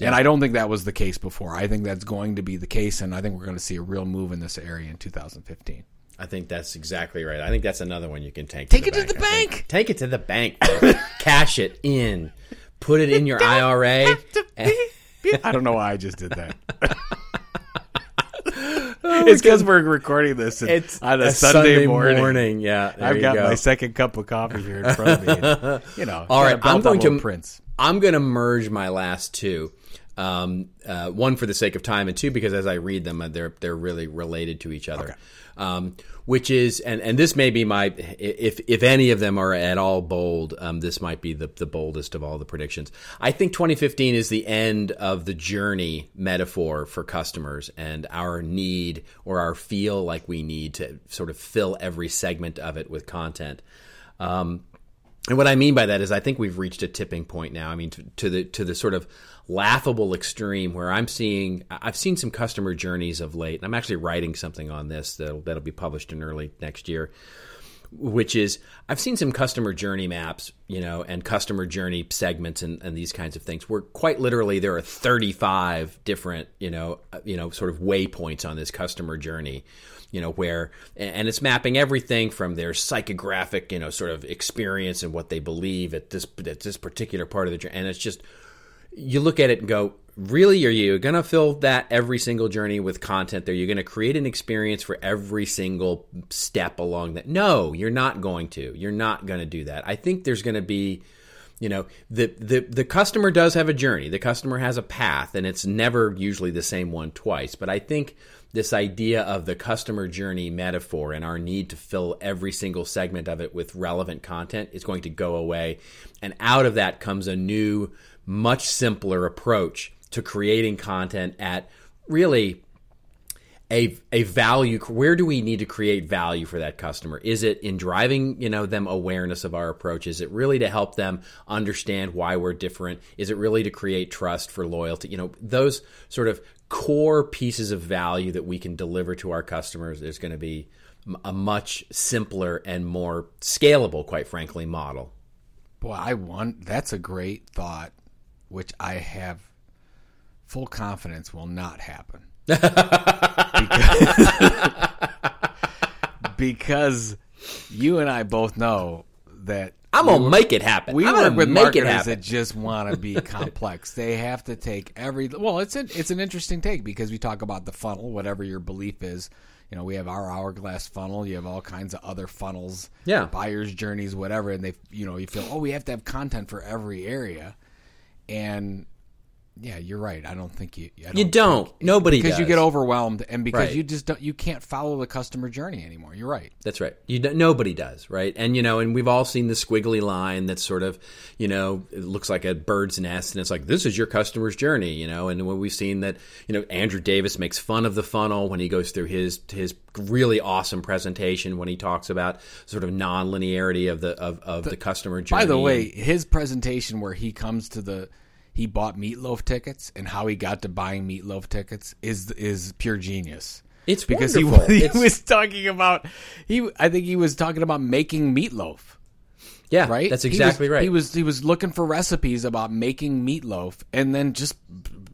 And I don't think that was the case before. I think that's going to be the case, and I think we're going to see a real move in this area in 2015. I think that's exactly right. I think that's another one you can take. Take it to the bank. Take it to the bank. Cash it in. put it in your IRA. I don't know why I just did that. it's because we're recording this on a, Sunday, morning. Yeah, there I've got go. my second cup of coffee here in front of me. you know, All right, I'm going to Prince. I'm going to merge my last two. Um, uh, one for the sake of time, and two because as I read them, uh, they're they're really related to each other. Um, which is, and, and this may be my, if if any of them are at all bold, um, this might be the the boldest of all the predictions. I think 2015 is the end of the journey metaphor for customers and our need or our feel like we need to sort of fill every segment of it with content. Um, and what I mean by that is, I think we've reached a tipping point now. I mean, to, to the to the sort of laughable extreme where I'm seeing, I've seen some customer journeys of late, and I'm actually writing something on this that'll, that'll be published in early next year. Which is, I've seen some customer journey maps, you know, and customer journey segments and, and these kinds of things. Where quite literally there are 35 different, you know, uh, you know, sort of waypoints on this customer journey you know where and it's mapping everything from their psychographic you know sort of experience and what they believe at this at this particular part of the journey and it's just you look at it and go really? Are you going to fill that every single journey with content there? You're going to create an experience for every single step along that no you're not going to. You're not going to do that. I think there's going to be you know the, the the customer does have a journey. The customer has a path and it's never usually the same one twice. But i think this idea of the customer journey metaphor and our need to fill every single segment of it with relevant content is going to go away. And out of that comes a new much simpler approach to creating content at really a a value. Where do we need to create value for that customer? Is it in driving you know them awareness of our approach? Is it really to help them understand why we're different? Is it really to create trust for loyalty? You know those sort of core pieces of value that we can deliver to our customers there's going to be a much simpler and more scalable quite frankly model Boy, I want that's a great thought, which I have full confidence will not happen. because, because you and I both know that i'm gonna make it happen we I'm work with make it marketers happen that just want to be complex. They have to take every well. It's an it's an interesting take because we talk about the funnel, whatever your belief is. You know, we have our hourglass funnel. You have all kinds of other funnels, Yeah. buyers journeys, whatever. And they, you know, you feel oh, we have to have content for every area, and yeah, you're right. I don't think you. I don't you don't think- nobody because you get overwhelmed and because Right. you just don't you can't follow the customer journey anymore. You're right. That's right. You nobody does, right? And you know, and we've all seen the squiggly line that's sort of, you know, it looks like a bird's nest, and it's like this is your customer's journey, you know. And when we've seen that, you know, Andrew Davis makes fun of the funnel when he goes through his his really awesome presentation when he talks about sort of non-linearity of the of, of the, customer journey. By the way, his presentation where he comes to the he bought Meat Loaf tickets and how he got to buying Meat Loaf tickets is is pure genius. it's Because he, wonderful. he It's- was talking about he I think he was talking about making meatloaf, yeah, right? That's He was- exactly right. He was he was looking for recipes about making meatloaf and then just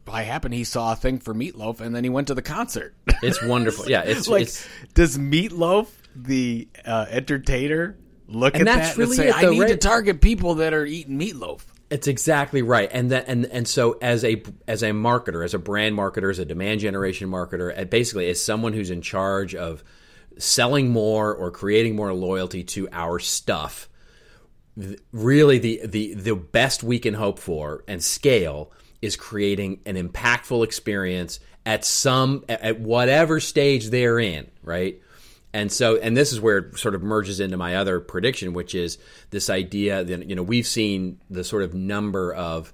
by happen he saw a thing for Meat Loaf and then he went to the concert. it's wonderful. Yeah, it's like it's does Meat Loaf the uh, entertainer look And at that really and say it, I though, need to target people that are eating meatloaf? It's exactly right, and that and and so as a as a marketer, as a brand marketer, as a demand generation marketer, uh, basically as someone who's in charge of selling more or creating more loyalty to our stuff, really the the the best we can hope for and scale is creating an impactful experience at some at whatever stage they're in, right? And so, and this is where it sort of merges into my other prediction, which is this idea that, you know, we've seen the sort of number of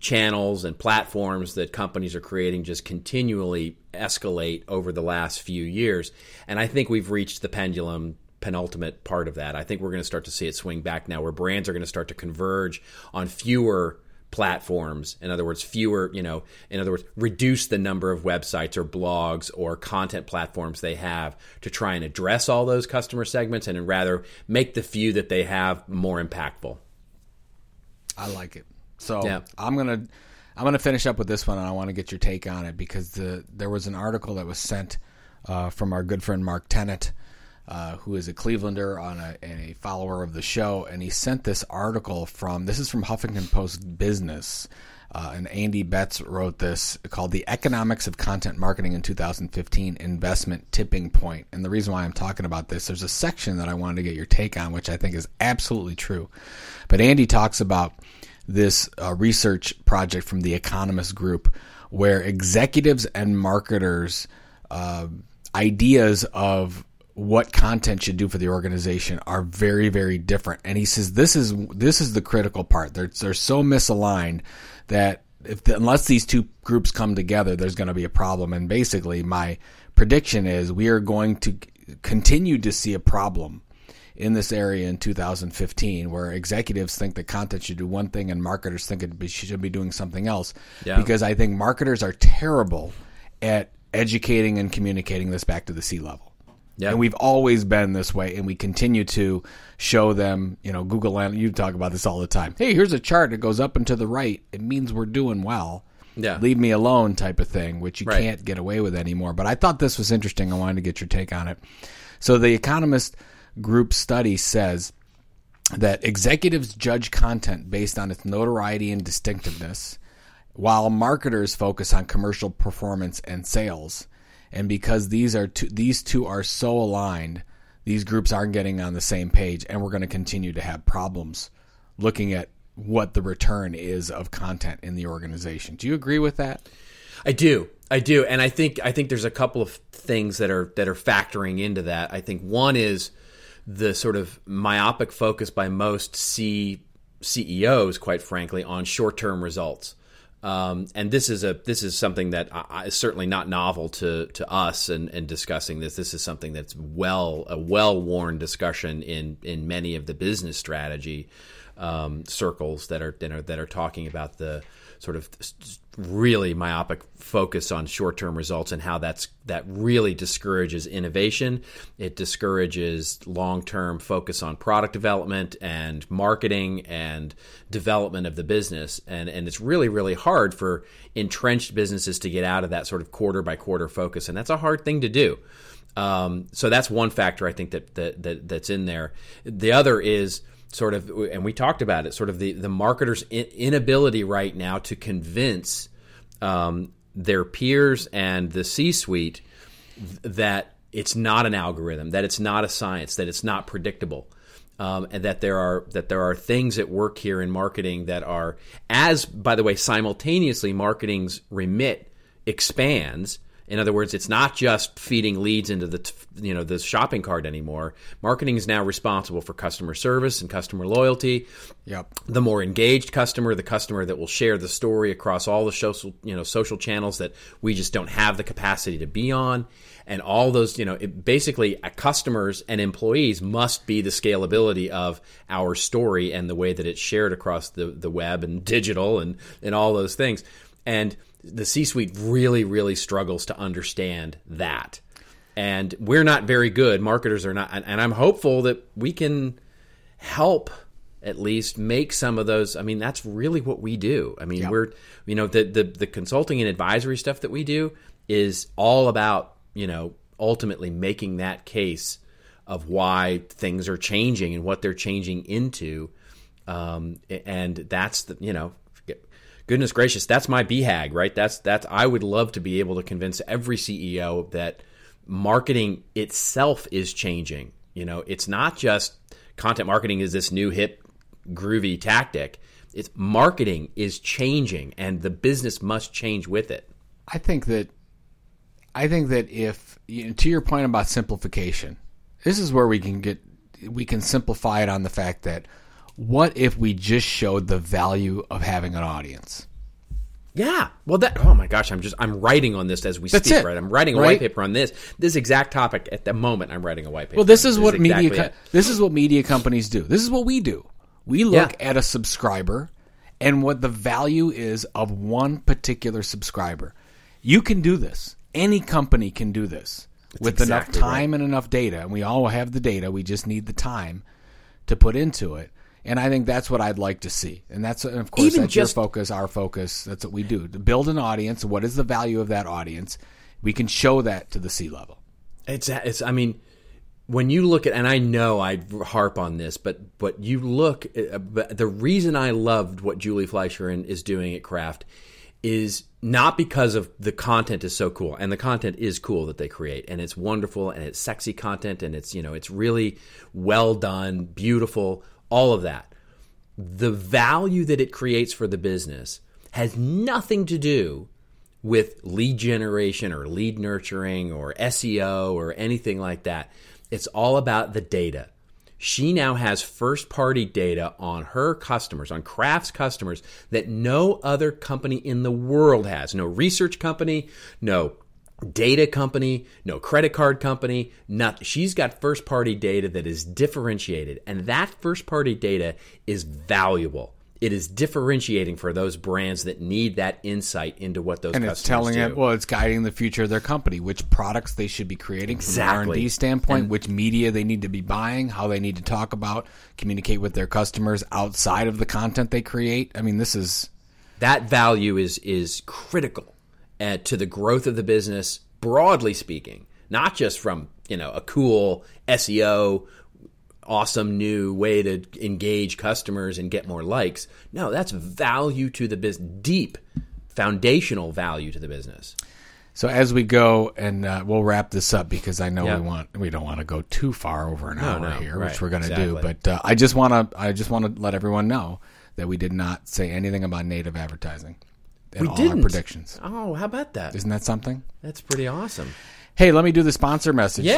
channels and platforms that companies are creating just continually escalate over the last few years. And I think we've reached the pendulum penultimate part of that. I think we're going to start to see it swing back now where brands are going to start to converge on fewer platforms in other words fewer you know in other words reduce the number of websites or blogs or content platforms they have to try and address all those customer segments and rather make the few that they have more impactful I like it. So Yeah. I'm gonna I'm gonna finish up with this one, and I want to get your take on it because the there was an article that was sent uh, from our good friend Mark Tennant uh, who is a Clevelander on a, and a follower of the show, and he sent this article from this is from Huffington Post Business. Uh, and Andy Betts wrote this called The Economics of Content Marketing in 2015 Investment Tipping Point. And the reason why I'm talking about this, there's a section that I wanted to get your take on, which I think is absolutely true. But Andy talks about this uh, research project from the Economist Group where executives and marketers' uh, ideas of what content should do for the organization are very very different. And he says this is this is the critical part. They're, they're so misaligned that if the, unless these two groups come together there's going to be a problem. And basically my prediction is we are going to continue to see a problem in this area in 2015 where executives think that content should do one thing and marketers think it should be doing something else. Yeah. because i think marketers are terrible at educating and communicating this back to the C level yeah. And we've always been this way, and we continue to show them, you know, Google and you talk about this all the time. Hey, here's a chart that goes up and to the right. It means we're doing well. Yeah. Leave me alone type of thing, which you right. can't get away with anymore. But I thought this was interesting. I wanted to get your take on it. So the Economist Group study says that executives judge content based on its notoriety and distinctiveness, while marketers focus on commercial performance and sales and because these are two, these two are so aligned, these groups aren't getting on the same page, and we're going to continue to have problems looking at what the return is of content in the organization. Do you agree with that? I do. I do, and I think I think there's a couple of things that are that are factoring into that. I think one is the sort of myopic focus by most C CEOs, quite frankly, on short-term results. Um, and this is a this is something that is certainly not novel to to us and, and discussing this. This is something that's well a well worn discussion in in many of the business strategy um, circles that are, that are that are talking about the sort of really myopic focus on short-term results and how that's that really discourages innovation. It discourages long-term focus on product development and marketing and development of the business. And and it's really really hard for entrenched businesses to get out of that sort of quarter by quarter focus, and that's a hard thing to do. Um, so that's one factor I think that, that that that's in there. The other is sort of, and we talked about it, sort of the the marketers' inability right now to convince um, their peers and the C-suite that it's not an algorithm, that it's not a science, that it's not predictable. Um, and that there are that there are things at work here in marketing that are as by the way simultaneously marketing's remit expands in other words, it's not just feeding leads into the you know the shopping cart anymore. Marketing is now responsible for customer service and customer loyalty. Yep. The more engaged customer, the customer that will share the story across all the social you know social channels that we just don't have the capacity to be on, and all those you know it, basically uh, customers and employees must be the scalability of our story and the way that it's shared across the the web and digital and and all those things and the C suite really, really struggles to understand that. And we're not very good. Marketers are not. And I'm hopeful that we can help at least make some of those. I mean, that's really what we do. I mean, we're, you know, the, the, the consulting and advisory stuff that we do is all about, you know, ultimately making that case of why things are changing and what they're changing into. Um, and that's the, you know, goodness gracious, that's my BHAG, right? That's that's I would love to be able to convince every CEO that marketing itself is changing. You know, it's not just content marketing is this new hip groovy tactic. It's marketing is changing and the business must change with it. I think that I think that if you know, to your point about simplification, this is where we can get we can simplify it on the fact that what if we just showed the value of having an audience? Yeah. Well, that. Oh my gosh, I'm just I'm writing on this as we That's speak. It, right. I'm writing a right? white paper on this. This exact topic at the moment. I'm writing a white paper. Well, this is what this media. Exactly co- this is what media companies do. This is what we do. We look yeah. at a subscriber and what the value is of one particular subscriber. You can do this. Any company can do this That's with exactly enough time right. and enough data. And we all have the data. We just need the time to put into it. And I think that's what I'd like to see. And that's, and of course, Even that's just, your focus, our focus. That's what we do. To build an audience, what is the value of that audience? We can show that to the C level. It's, it's, I mean, when you look at, and I know I harp on this, but but you look, uh, but the reason I loved what Julie Fleischer is doing at Kraft is not because of the content is so cool, and the content is cool that they create, and it's wonderful, and it's sexy content, and it's you know it's really well done, beautiful, all of that. The value that it creates for the business has nothing to do with lead generation or lead nurturing or SEO or anything like that. It's all about the data. She now has first party data on her customers, on Kraft's customers, that no other company in the world has. No research company, no data company, no credit card company, not she's got first party data that is differentiated and that first party data is valuable it is differentiating for those brands that need that insight into what those and customers it's telling do. it well it's guiding the future of their company which products they should be creating Exactly. from an r&d standpoint which media they need to be buying how they need to talk about communicate with their customers outside of the content they create i mean this is that value is is critical uh, to the growth of the business broadly speaking not just from you know a cool seo awesome new way to engage customers and get more likes no that's value to the business deep foundational value to the business so as we go and uh, we'll wrap this up because i know Yeah. we want we don't want to go too far over an hour no, here right, which we're going to exactly. do but uh, i just want to i just want to let everyone know that we did not say anything about native advertising in we all didn't our predictions oh how about that isn't that something that's pretty awesome Hey, let me do the sponsor message. Yeah,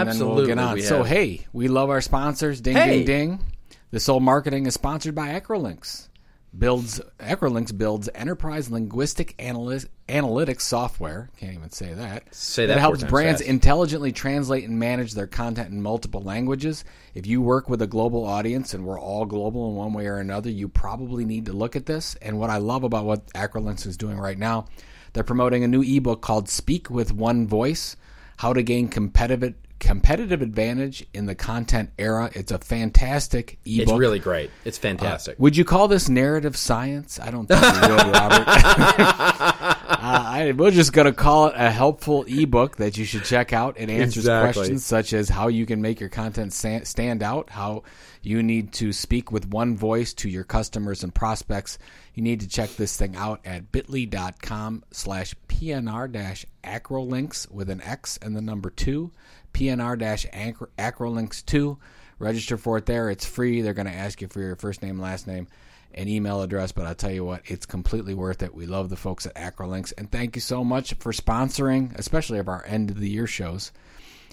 and Then we'll absolutely, get on. we So, hey, we love our sponsors. Ding, Hey. ding, ding. This old marketing is sponsored by Acrolinx. Builds Acrolinx builds enterprise linguistic analy- analytics software. Can't even say that. Say that four helps brands fast. intelligently translate and manage their content in multiple languages. If you work with a global audience, and we're all global in one way or another, you probably need to look at this. And what I love about what Acrolinx is doing right now, they're promoting a new ebook called "Speak with One Voice." how to gain competitive competitive advantage in the content era. It's a fantastic ebook. it's really great it's fantastic Would you call this narrative science? I don't think you would, Robert. uh, I, we're just going to call it a helpful ebook that you should check out. It answers Exactly. questions such as how you can make your content stand out, how you need to speak with one voice to your customers and prospects. You need to check this thing out at bit.ly.com slash PNR dash acrolinx with an X and the number two, PNR dash acrolinx two. Register for it there. It's free. They're going to ask you for your first name, last name, and email address. But I'll tell you what, it's completely worth it. We love the folks at Acrolinx, and thank you so much for sponsoring, especially of our end of the year shows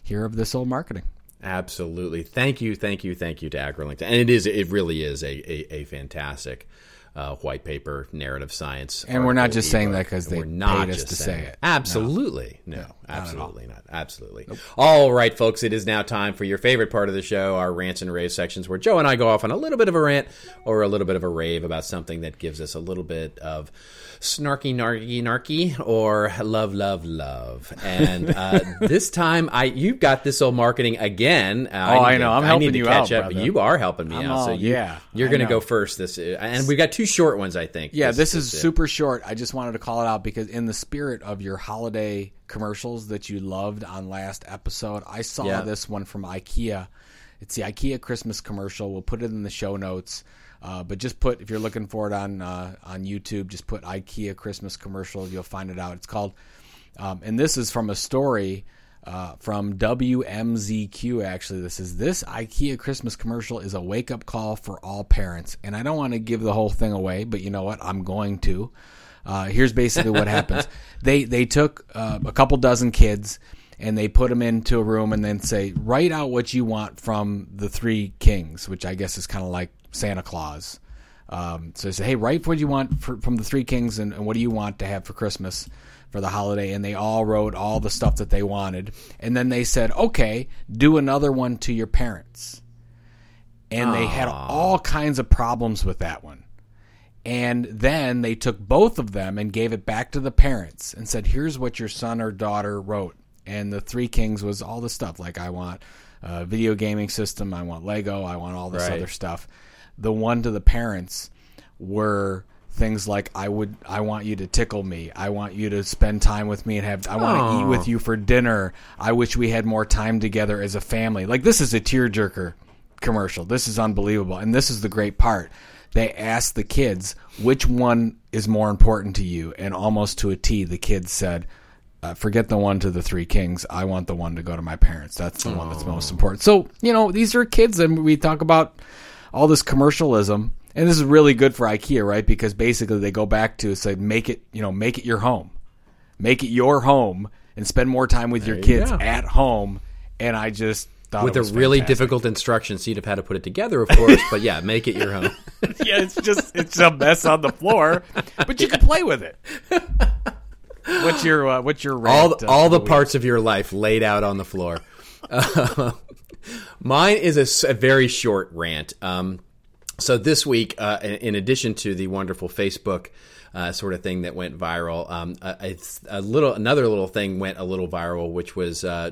here of this old marketing. Absolutely. Thank you, thank you, thank you to AgroLink. And it is, it really is a, a, a fantastic uh, white paper narrative science. And we're not just saying that because they not paid us to say it. Absolutely. No, absolutely not. Absolutely. All right, folks, it is now time for your favorite part of the show, our rants and raves sections, where Joe and I go off on a little bit of a rant or a little bit of a rave about something that gives us a little bit of snarky, narky, narky, or love, love, love. And uh, this time, I you've got this old marketing again. Uh, Oh, I need know. to- I'm I helping you catch out, up. brother. You are helping me I'm out. so you, yeah, you're going to go first. This and we've got two short ones, I think. Yeah, this, is uh, super short. I just wanted to call it out because, in the spirit of your holiday commercials that you loved on last episode, I saw Yeah. this one from IKEA. It's the IKEA Christmas commercial. We'll put it in the show notes. Uh, but just put if you're looking for it on uh, on YouTube, just put IKEA Christmas commercial. You'll find it out. It's called, um, and this is from a story uh, from WMZQ. Actually, this is this IKEA Christmas commercial is a wake up call for all parents. And I don't want to give the whole thing away, but you know what? I'm going to. Uh, here's basically what happens. They they took uh, a couple dozen kids and they put them into a room and then say write out what you want from the three kings, which I guess is kind of like Santa Claus. Um, so they say, hey, write what you want for, from the three kings and, and what do you want to have for Christmas for the holiday? And they all wrote all the stuff that they wanted. And then they said, okay, do another one to your parents. And they had all kinds of problems with that one. And then they took both of them and gave it back to the parents and said, here's what your son or daughter wrote. And the three kings was all the stuff like, I want a video gaming system, I want Lego, I want all this Right. other stuff. The one to the parents were things like I would I want you to tickle me. I want you to spend time with me and have I want to eat with you for dinner. I wish we had more time together as a family. Like this is a tearjerker commercial. This is unbelievable. And this is the great part. They asked the kids which one is more important to you and almost to a T the kids said uh, forget the one to the three kings. I want the one to go to my parents. That's the one that's most important. So, you know, these are kids, and we talk about all this commercialism, and this is really good for IKEA, right? Because basically they go back to say, make it, you know, make it your home, make it your home, and spend more time with your kids go. at home. And I just thought With it a really fantastic. difficult instruction sheet of how to put it together, of course. but yeah, make it your home. yeah, it's just it's a mess on the floor, but you can play with it. What's your uh, what's your all rant, the, uh, all the parts of your life laid out on the floor. Uh, mine is a very short rant. Um, so this week, uh, in in addition to the wonderful Facebook uh, sort of thing that went viral, um, a, a little another little thing went a little viral, which was uh,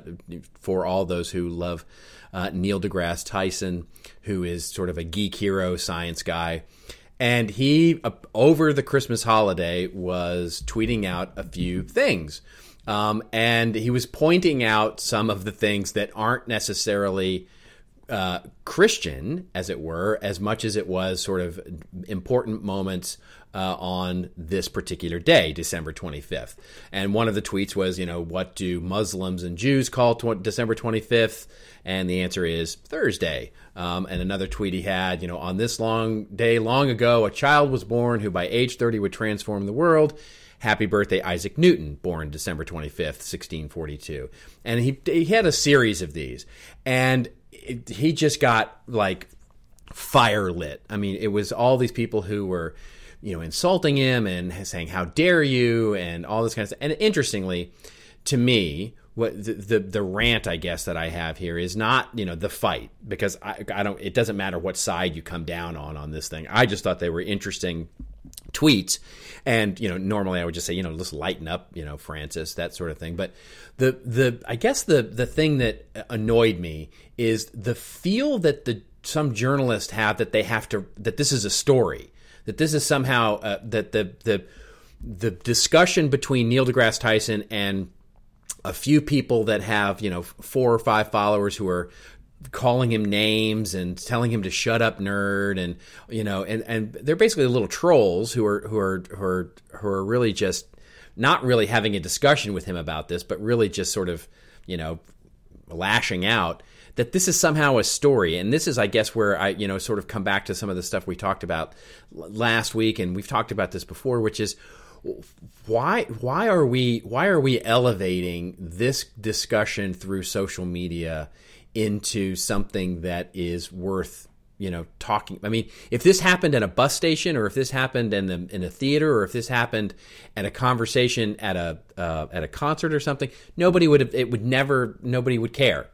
for all those who love uh, Neil deGrasse Tyson, who is sort of a geek hero, science guy. And he, uh, over the Christmas holiday, was tweeting out a few things. Um, and he was pointing out some of the things that aren't necessarily uh, Christian, as it were, as much as it was sort of important moments uh, on this particular day, December 25th. And one of the tweets was, you know, what do Muslims and Jews call tw- December 25th? And the answer is Thursday. Um, and another tweet he had, you know, on this long day long ago, a child was born who by age 30 would transform the world. Happy birthday, Isaac Newton, born December 25th, 1642. And he, he had a series of these. And it, he just got like fire lit. I mean, it was all these people who were, you know, insulting him and saying, how dare you, and all this kind of stuff. And interestingly, to me, what the, the the rant I guess that I have here is not you know the fight because I, I don't it doesn't matter what side you come down on on this thing I just thought they were interesting tweets. And you know normally I would just say you know just lighten up you know Francis that sort of thing. But the the I guess the the thing that annoyed me is the feel that the some journalists have that they have to that this is a story that this is somehow uh, that the the the discussion between Neil deGrasse Tyson and a few people that have you know four or five followers who are calling him names and telling him to shut up nerd and you know and and they're basically little trolls who are who are who are who are really just not really having a discussion with him about this but really just sort of you know lashing out that this is somehow a story. And this is i guess where i you know sort of come back to some of the stuff we talked about last week and we've talked about this before which is why why are we why are we elevating this discussion through social media into something that is worth you know talking i mean if this happened at a bus station or if this happened in the, in a theater or if this happened at a conversation at a uh, at a concert or something nobody would have it would never nobody would care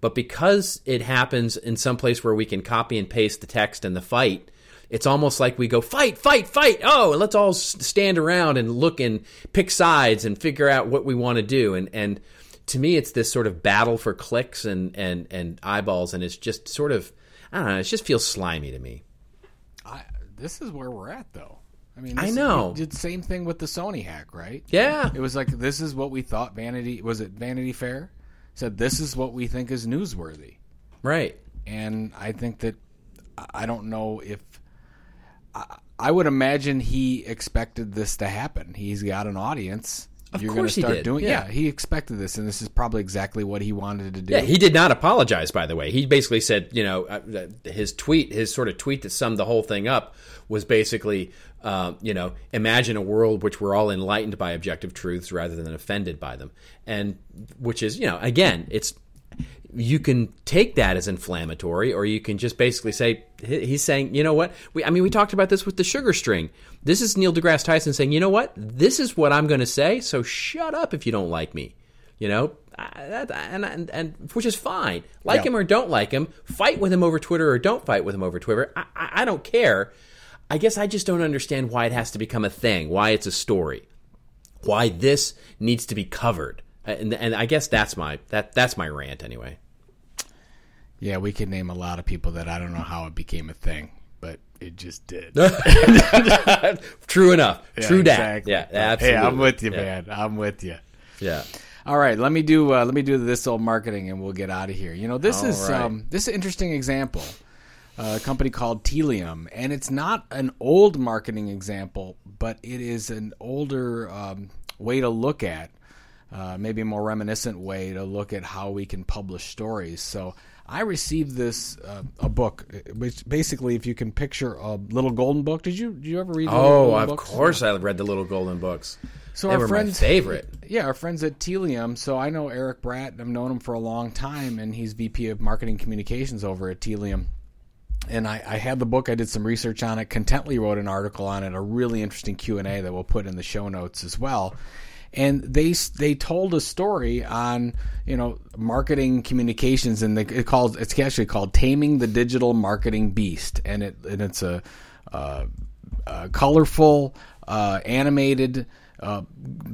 but because it happens in some place where we can copy and paste the text and the fight it's almost like we go fight, fight, fight. Oh, and let's all stand around and look and pick sides and figure out what we want to do. And and to me, it's this sort of battle for clicks and and and eyeballs, and it's just sort of I don't know. It just feels slimy to me. I, this is where we're at, though. I mean, I know. did the same thing with the Sony hack, right? Yeah. It was like this is what we thought. Vanity was it Vanity Fair said this is what we think is newsworthy, Right. and I think that I don't know if I, I would imagine he expected this to happen. He's got an audience. Of You're course he to start did, doing. yeah. he expected this, and this is probably exactly what he wanted to do. Yeah, he did not apologize. By the way, he basically said, you know, uh, his tweet, his sort of tweet that summed the whole thing up was basically, uh, you know, imagine a world which we're all enlightened by objective truths rather than offended by them, and which is, you know, again, it's you can take that as inflammatory, or you can just basically say he's saying, you know what? We, I mean, we talked about this with the sugar string. This is Neil deGrasse Tyson saying, you know what? This is what I'm going to say. So shut up if you don't like me. You know, that, and, and and which is fine. Like Yeah. him or don't like him, fight with him over Twitter or don't fight with him over Twitter. I, I, I don't care. I guess I just don't understand why it has to become a thing. Why it's a story. Why this needs to be covered. And, and I guess that's my that that's my rant anyway. Yeah, we could name a lot of people that I don't know how it became a thing. but it just did. True enough. Yeah, True that. exactly. Yeah, absolutely. Hey, I'm with you, Yeah. man. I'm with you. Yeah. All right, let me do uh, let me do this old marketing, and we'll get out of here. You know, this All is right. um, this is an interesting example. Uh, a company called Tealium, and it's not an old marketing example, but it is an older um, way to look at, uh, maybe a more reminiscent way to look at how we can publish stories. So I received this uh, a book, which basically, if you can picture a little golden book, did you did you ever read? Little Oh, of Books? course I read the Little Golden Books. So they our friends, favorite. yeah, our friends at Tealium. So I know Eric Bratt. And I've known him for a long time, and he's VP of Marketing Communications over at Tealium. And I, I had the book. I did some research on it. Contently wrote an article on it, a really interesting Q and A that we'll put in the show notes as well. And they they told a story on you know marketing communications, and they, it called it's actually called "Taming the Digital Marketing Beast," and it and it's a uh, uh, colorful, uh, animated, uh,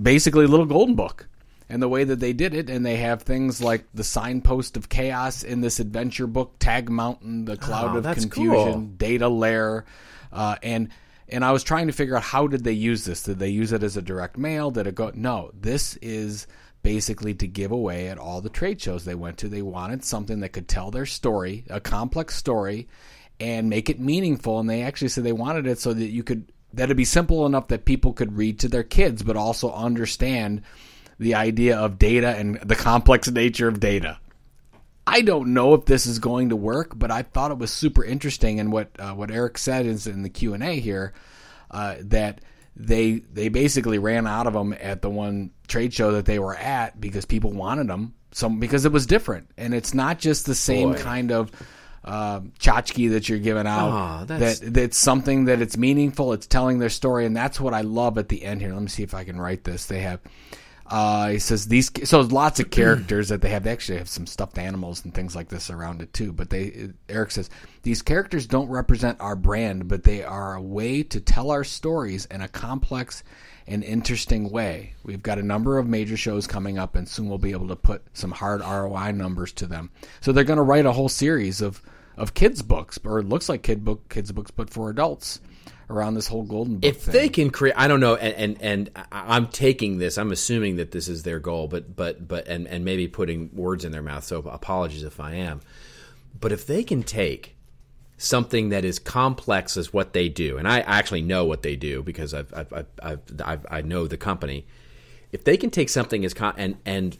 basically little golden book. And the way that they did it, and they have things like the signpost of chaos in this adventure book, Tag Mountain, the cloud Oh, of confusion, cool. data layer, uh, and and I was trying to figure out how did they use this? Did they use it as a direct mail? Did it go? No, this is basically to give away at all the trade shows they went to. They wanted something that could tell their story, a complex story, and make it meaningful. And they actually said they wanted it so that you could that it'd be simple enough that people could read to their kids, but also understand the idea of data and the complex nature of data. I don't know if this is going to work, but I thought it was super interesting. And what uh, what Eric said is in the Q and A here uh, that they they basically ran out of them at the one trade show that they were at because people wanted them. Some because it was different, and it's not just the same Boy. kind of uh, tchotchke that you're giving out. Aw, that's- that that's something that it's meaningful. It's telling their story, and that's what I love at the end here. Let me see if I can write this. They have. Uh, he says these so lots of characters that they have. They actually have some stuffed animals and things like this around it too. But they, Eric says these characters don't represent our brand, but they are a way to tell our stories in a complex and interesting way. We've got a number of major shows coming up, and soon we'll be able to put some hard ROI numbers to them. So they're going to write a whole series of of kids books, or it looks like kid book kids books, but for adults around this whole golden book if thing. they can create i don't know and, and and i'm taking this i'm assuming that this is their goal but but but and and maybe putting words in their mouth so apologies if i am but if they can take something that is complex as what they do and i actually know what they do because i've i've i've, I've, I've i know the company if they can take something as con- and and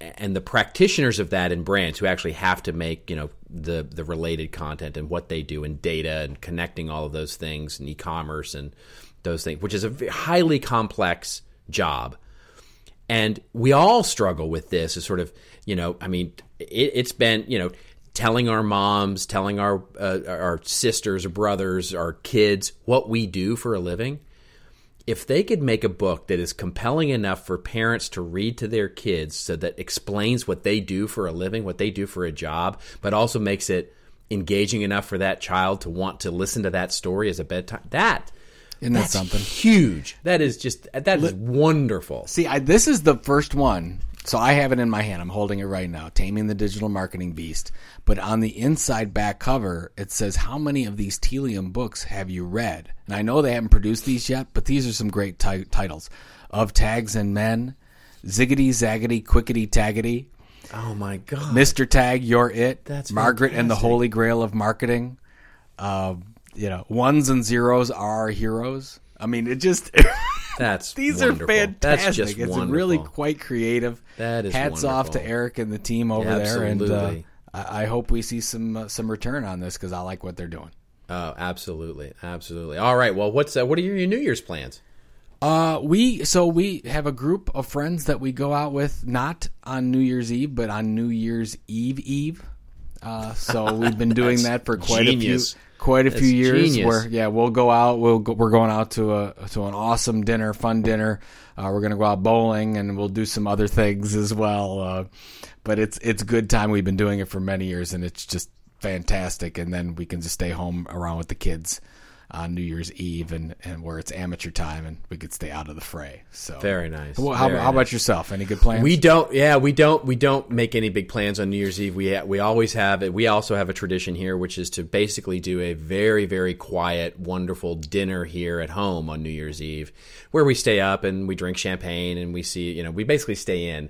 and the practitioners of that in brands who actually have to make you know the the related content and what they do and data and connecting all of those things and e-commerce and those things which is a highly complex job. And we all struggle with this as sort of you know i mean it, it's been you know telling our moms telling our uh, our sisters or brothers our kids what we do for a living if they could make a book that is compelling enough for parents to read to their kids so that explains what they do for a living, what they do for a job, but also makes it engaging enough for that child to want to listen to that story as a bedtime, that Isn't that that's something? huge. That is just that is wonderful. See, I, this is the first one. So I have it in my hand. I'm holding it right now. Taming the Digital Marketing Beast. But on the inside back cover, it says, How many of these Tealium books have you read? And I know they haven't produced these yet, but these are some great ti- titles Of Tags and Men, Ziggity Zaggity Quickety Taggity, Oh my god. Mr. Tag, You're It, That's Margaret and the. Holy Grail of Marketing. Uh, you know, ones and zeros are our heroes. I mean, it just. That's These wonderful. are fantastic. That's just it's wonderful. really quite creative. That is hats off to. Eric and the team over there, and uh, I, I hope we see some uh, some return on this because I like what they're doing. Oh, absolutely, absolutely. All right. Well, what's uh, what are your New Year's plans? Uh, we so we have a group of friends that we go out with not on New Year's Eve, but on New Year's Eve Eve. Uh, so we've been doing that for quite genius. a few quite a That's few years. genius. Where yeah, we'll go out. We'll go, we're going out to a to an awesome dinner, fun dinner. Uh, we're gonna go out bowling and we'll do some other things as well. Uh, but it's it's good time. We've been doing it for many years, and it's just fantastic. And then we can just stay home around with the kids on New Year's Eve, and, and where it's amateur time, and we could stay out of the fray. So Very nice. Well, how, Very how about nice. yourself? Any good plans? We don't. Yeah, we don't. We don't make any big plans on New Year's Eve. We we always have. We also have a tradition here, which is to basically do a very very quiet, wonderful dinner here at home on New Year's Eve, where we stay up and we drink champagne and we see. You know, we basically stay in.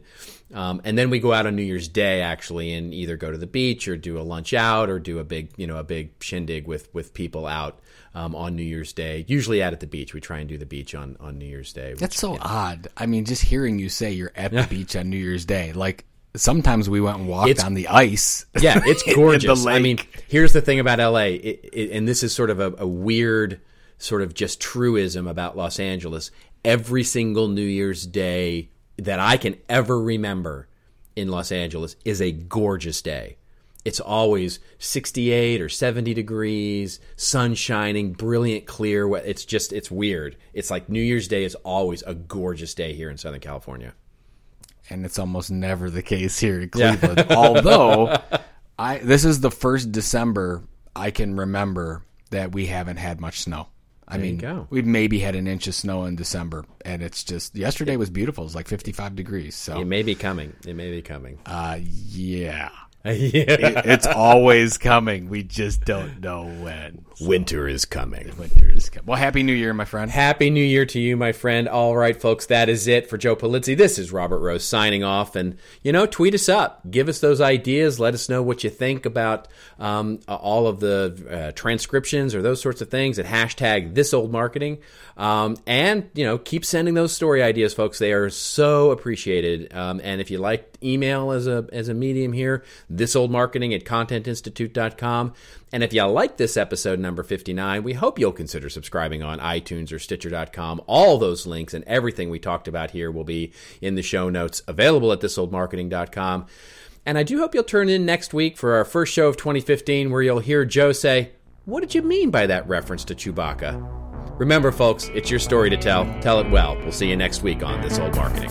Um, and then we go out on New Year's Day actually, and either go to the beach or do a lunch out or do a big, you know, a big shindig with with people out um, on New Year's Day. Usually out at the beach. We try and do the beach on on New Year's Day. which- That's so odd. I mean, just hearing you say you're at the beach on New Year's Day, like sometimes we went and walked It's- on the ice. Yeah, it's gorgeous. I mean, here's the thing about LA, it, it, and this is sort of a, a weird, sort of just truism about Los Angeles. Every single New Year's Day that I can ever remember in Los Angeles is a gorgeous day. It's always 68 or 70 degrees, sun shining, brilliant, clear. It's just, it's weird. It's like New Year's Day is always a gorgeous day here in Southern California. and it's almost never the case here in Cleveland. Although, I this is the first December I can remember that we haven't had much snow. I you mean, we've maybe had an inch of snow in December, and it's just yesterday was beautiful. It was like 55 degrees. So, It may be coming. It may be coming. uh, yeah, yeah. It- it's always coming. We just don't know when. Winter is coming. Winter is coming. Well, happy New Year, my friend. Happy New Year to you, my friend. All right, folks, that is it for Joe Pulizzi. This is Robert Rose signing off. And, you know, tweet us up. Give us those ideas. Let us know what you think about um, all of the uh, transcriptions or those sorts of things at hashtag this old marketing. Um, and, you know, keep sending those story ideas, folks. They are so appreciated. Um, and if you like email as a, as a medium here, this old marketing at contentinstitute.com. And if you like this episode number 59, we hope you'll consider subscribing on iTunes or Stitcher.com. All those links and everything we talked about here will be in the show notes available at thisoldmarketing.com. And I do hope you'll turn in next week for our first show of 2015 where you'll hear Joe say, What did you mean by that reference to Chewbacca? Remember, folks, it's your story to tell. Tell it well. We'll see you next week on This Old Marketing.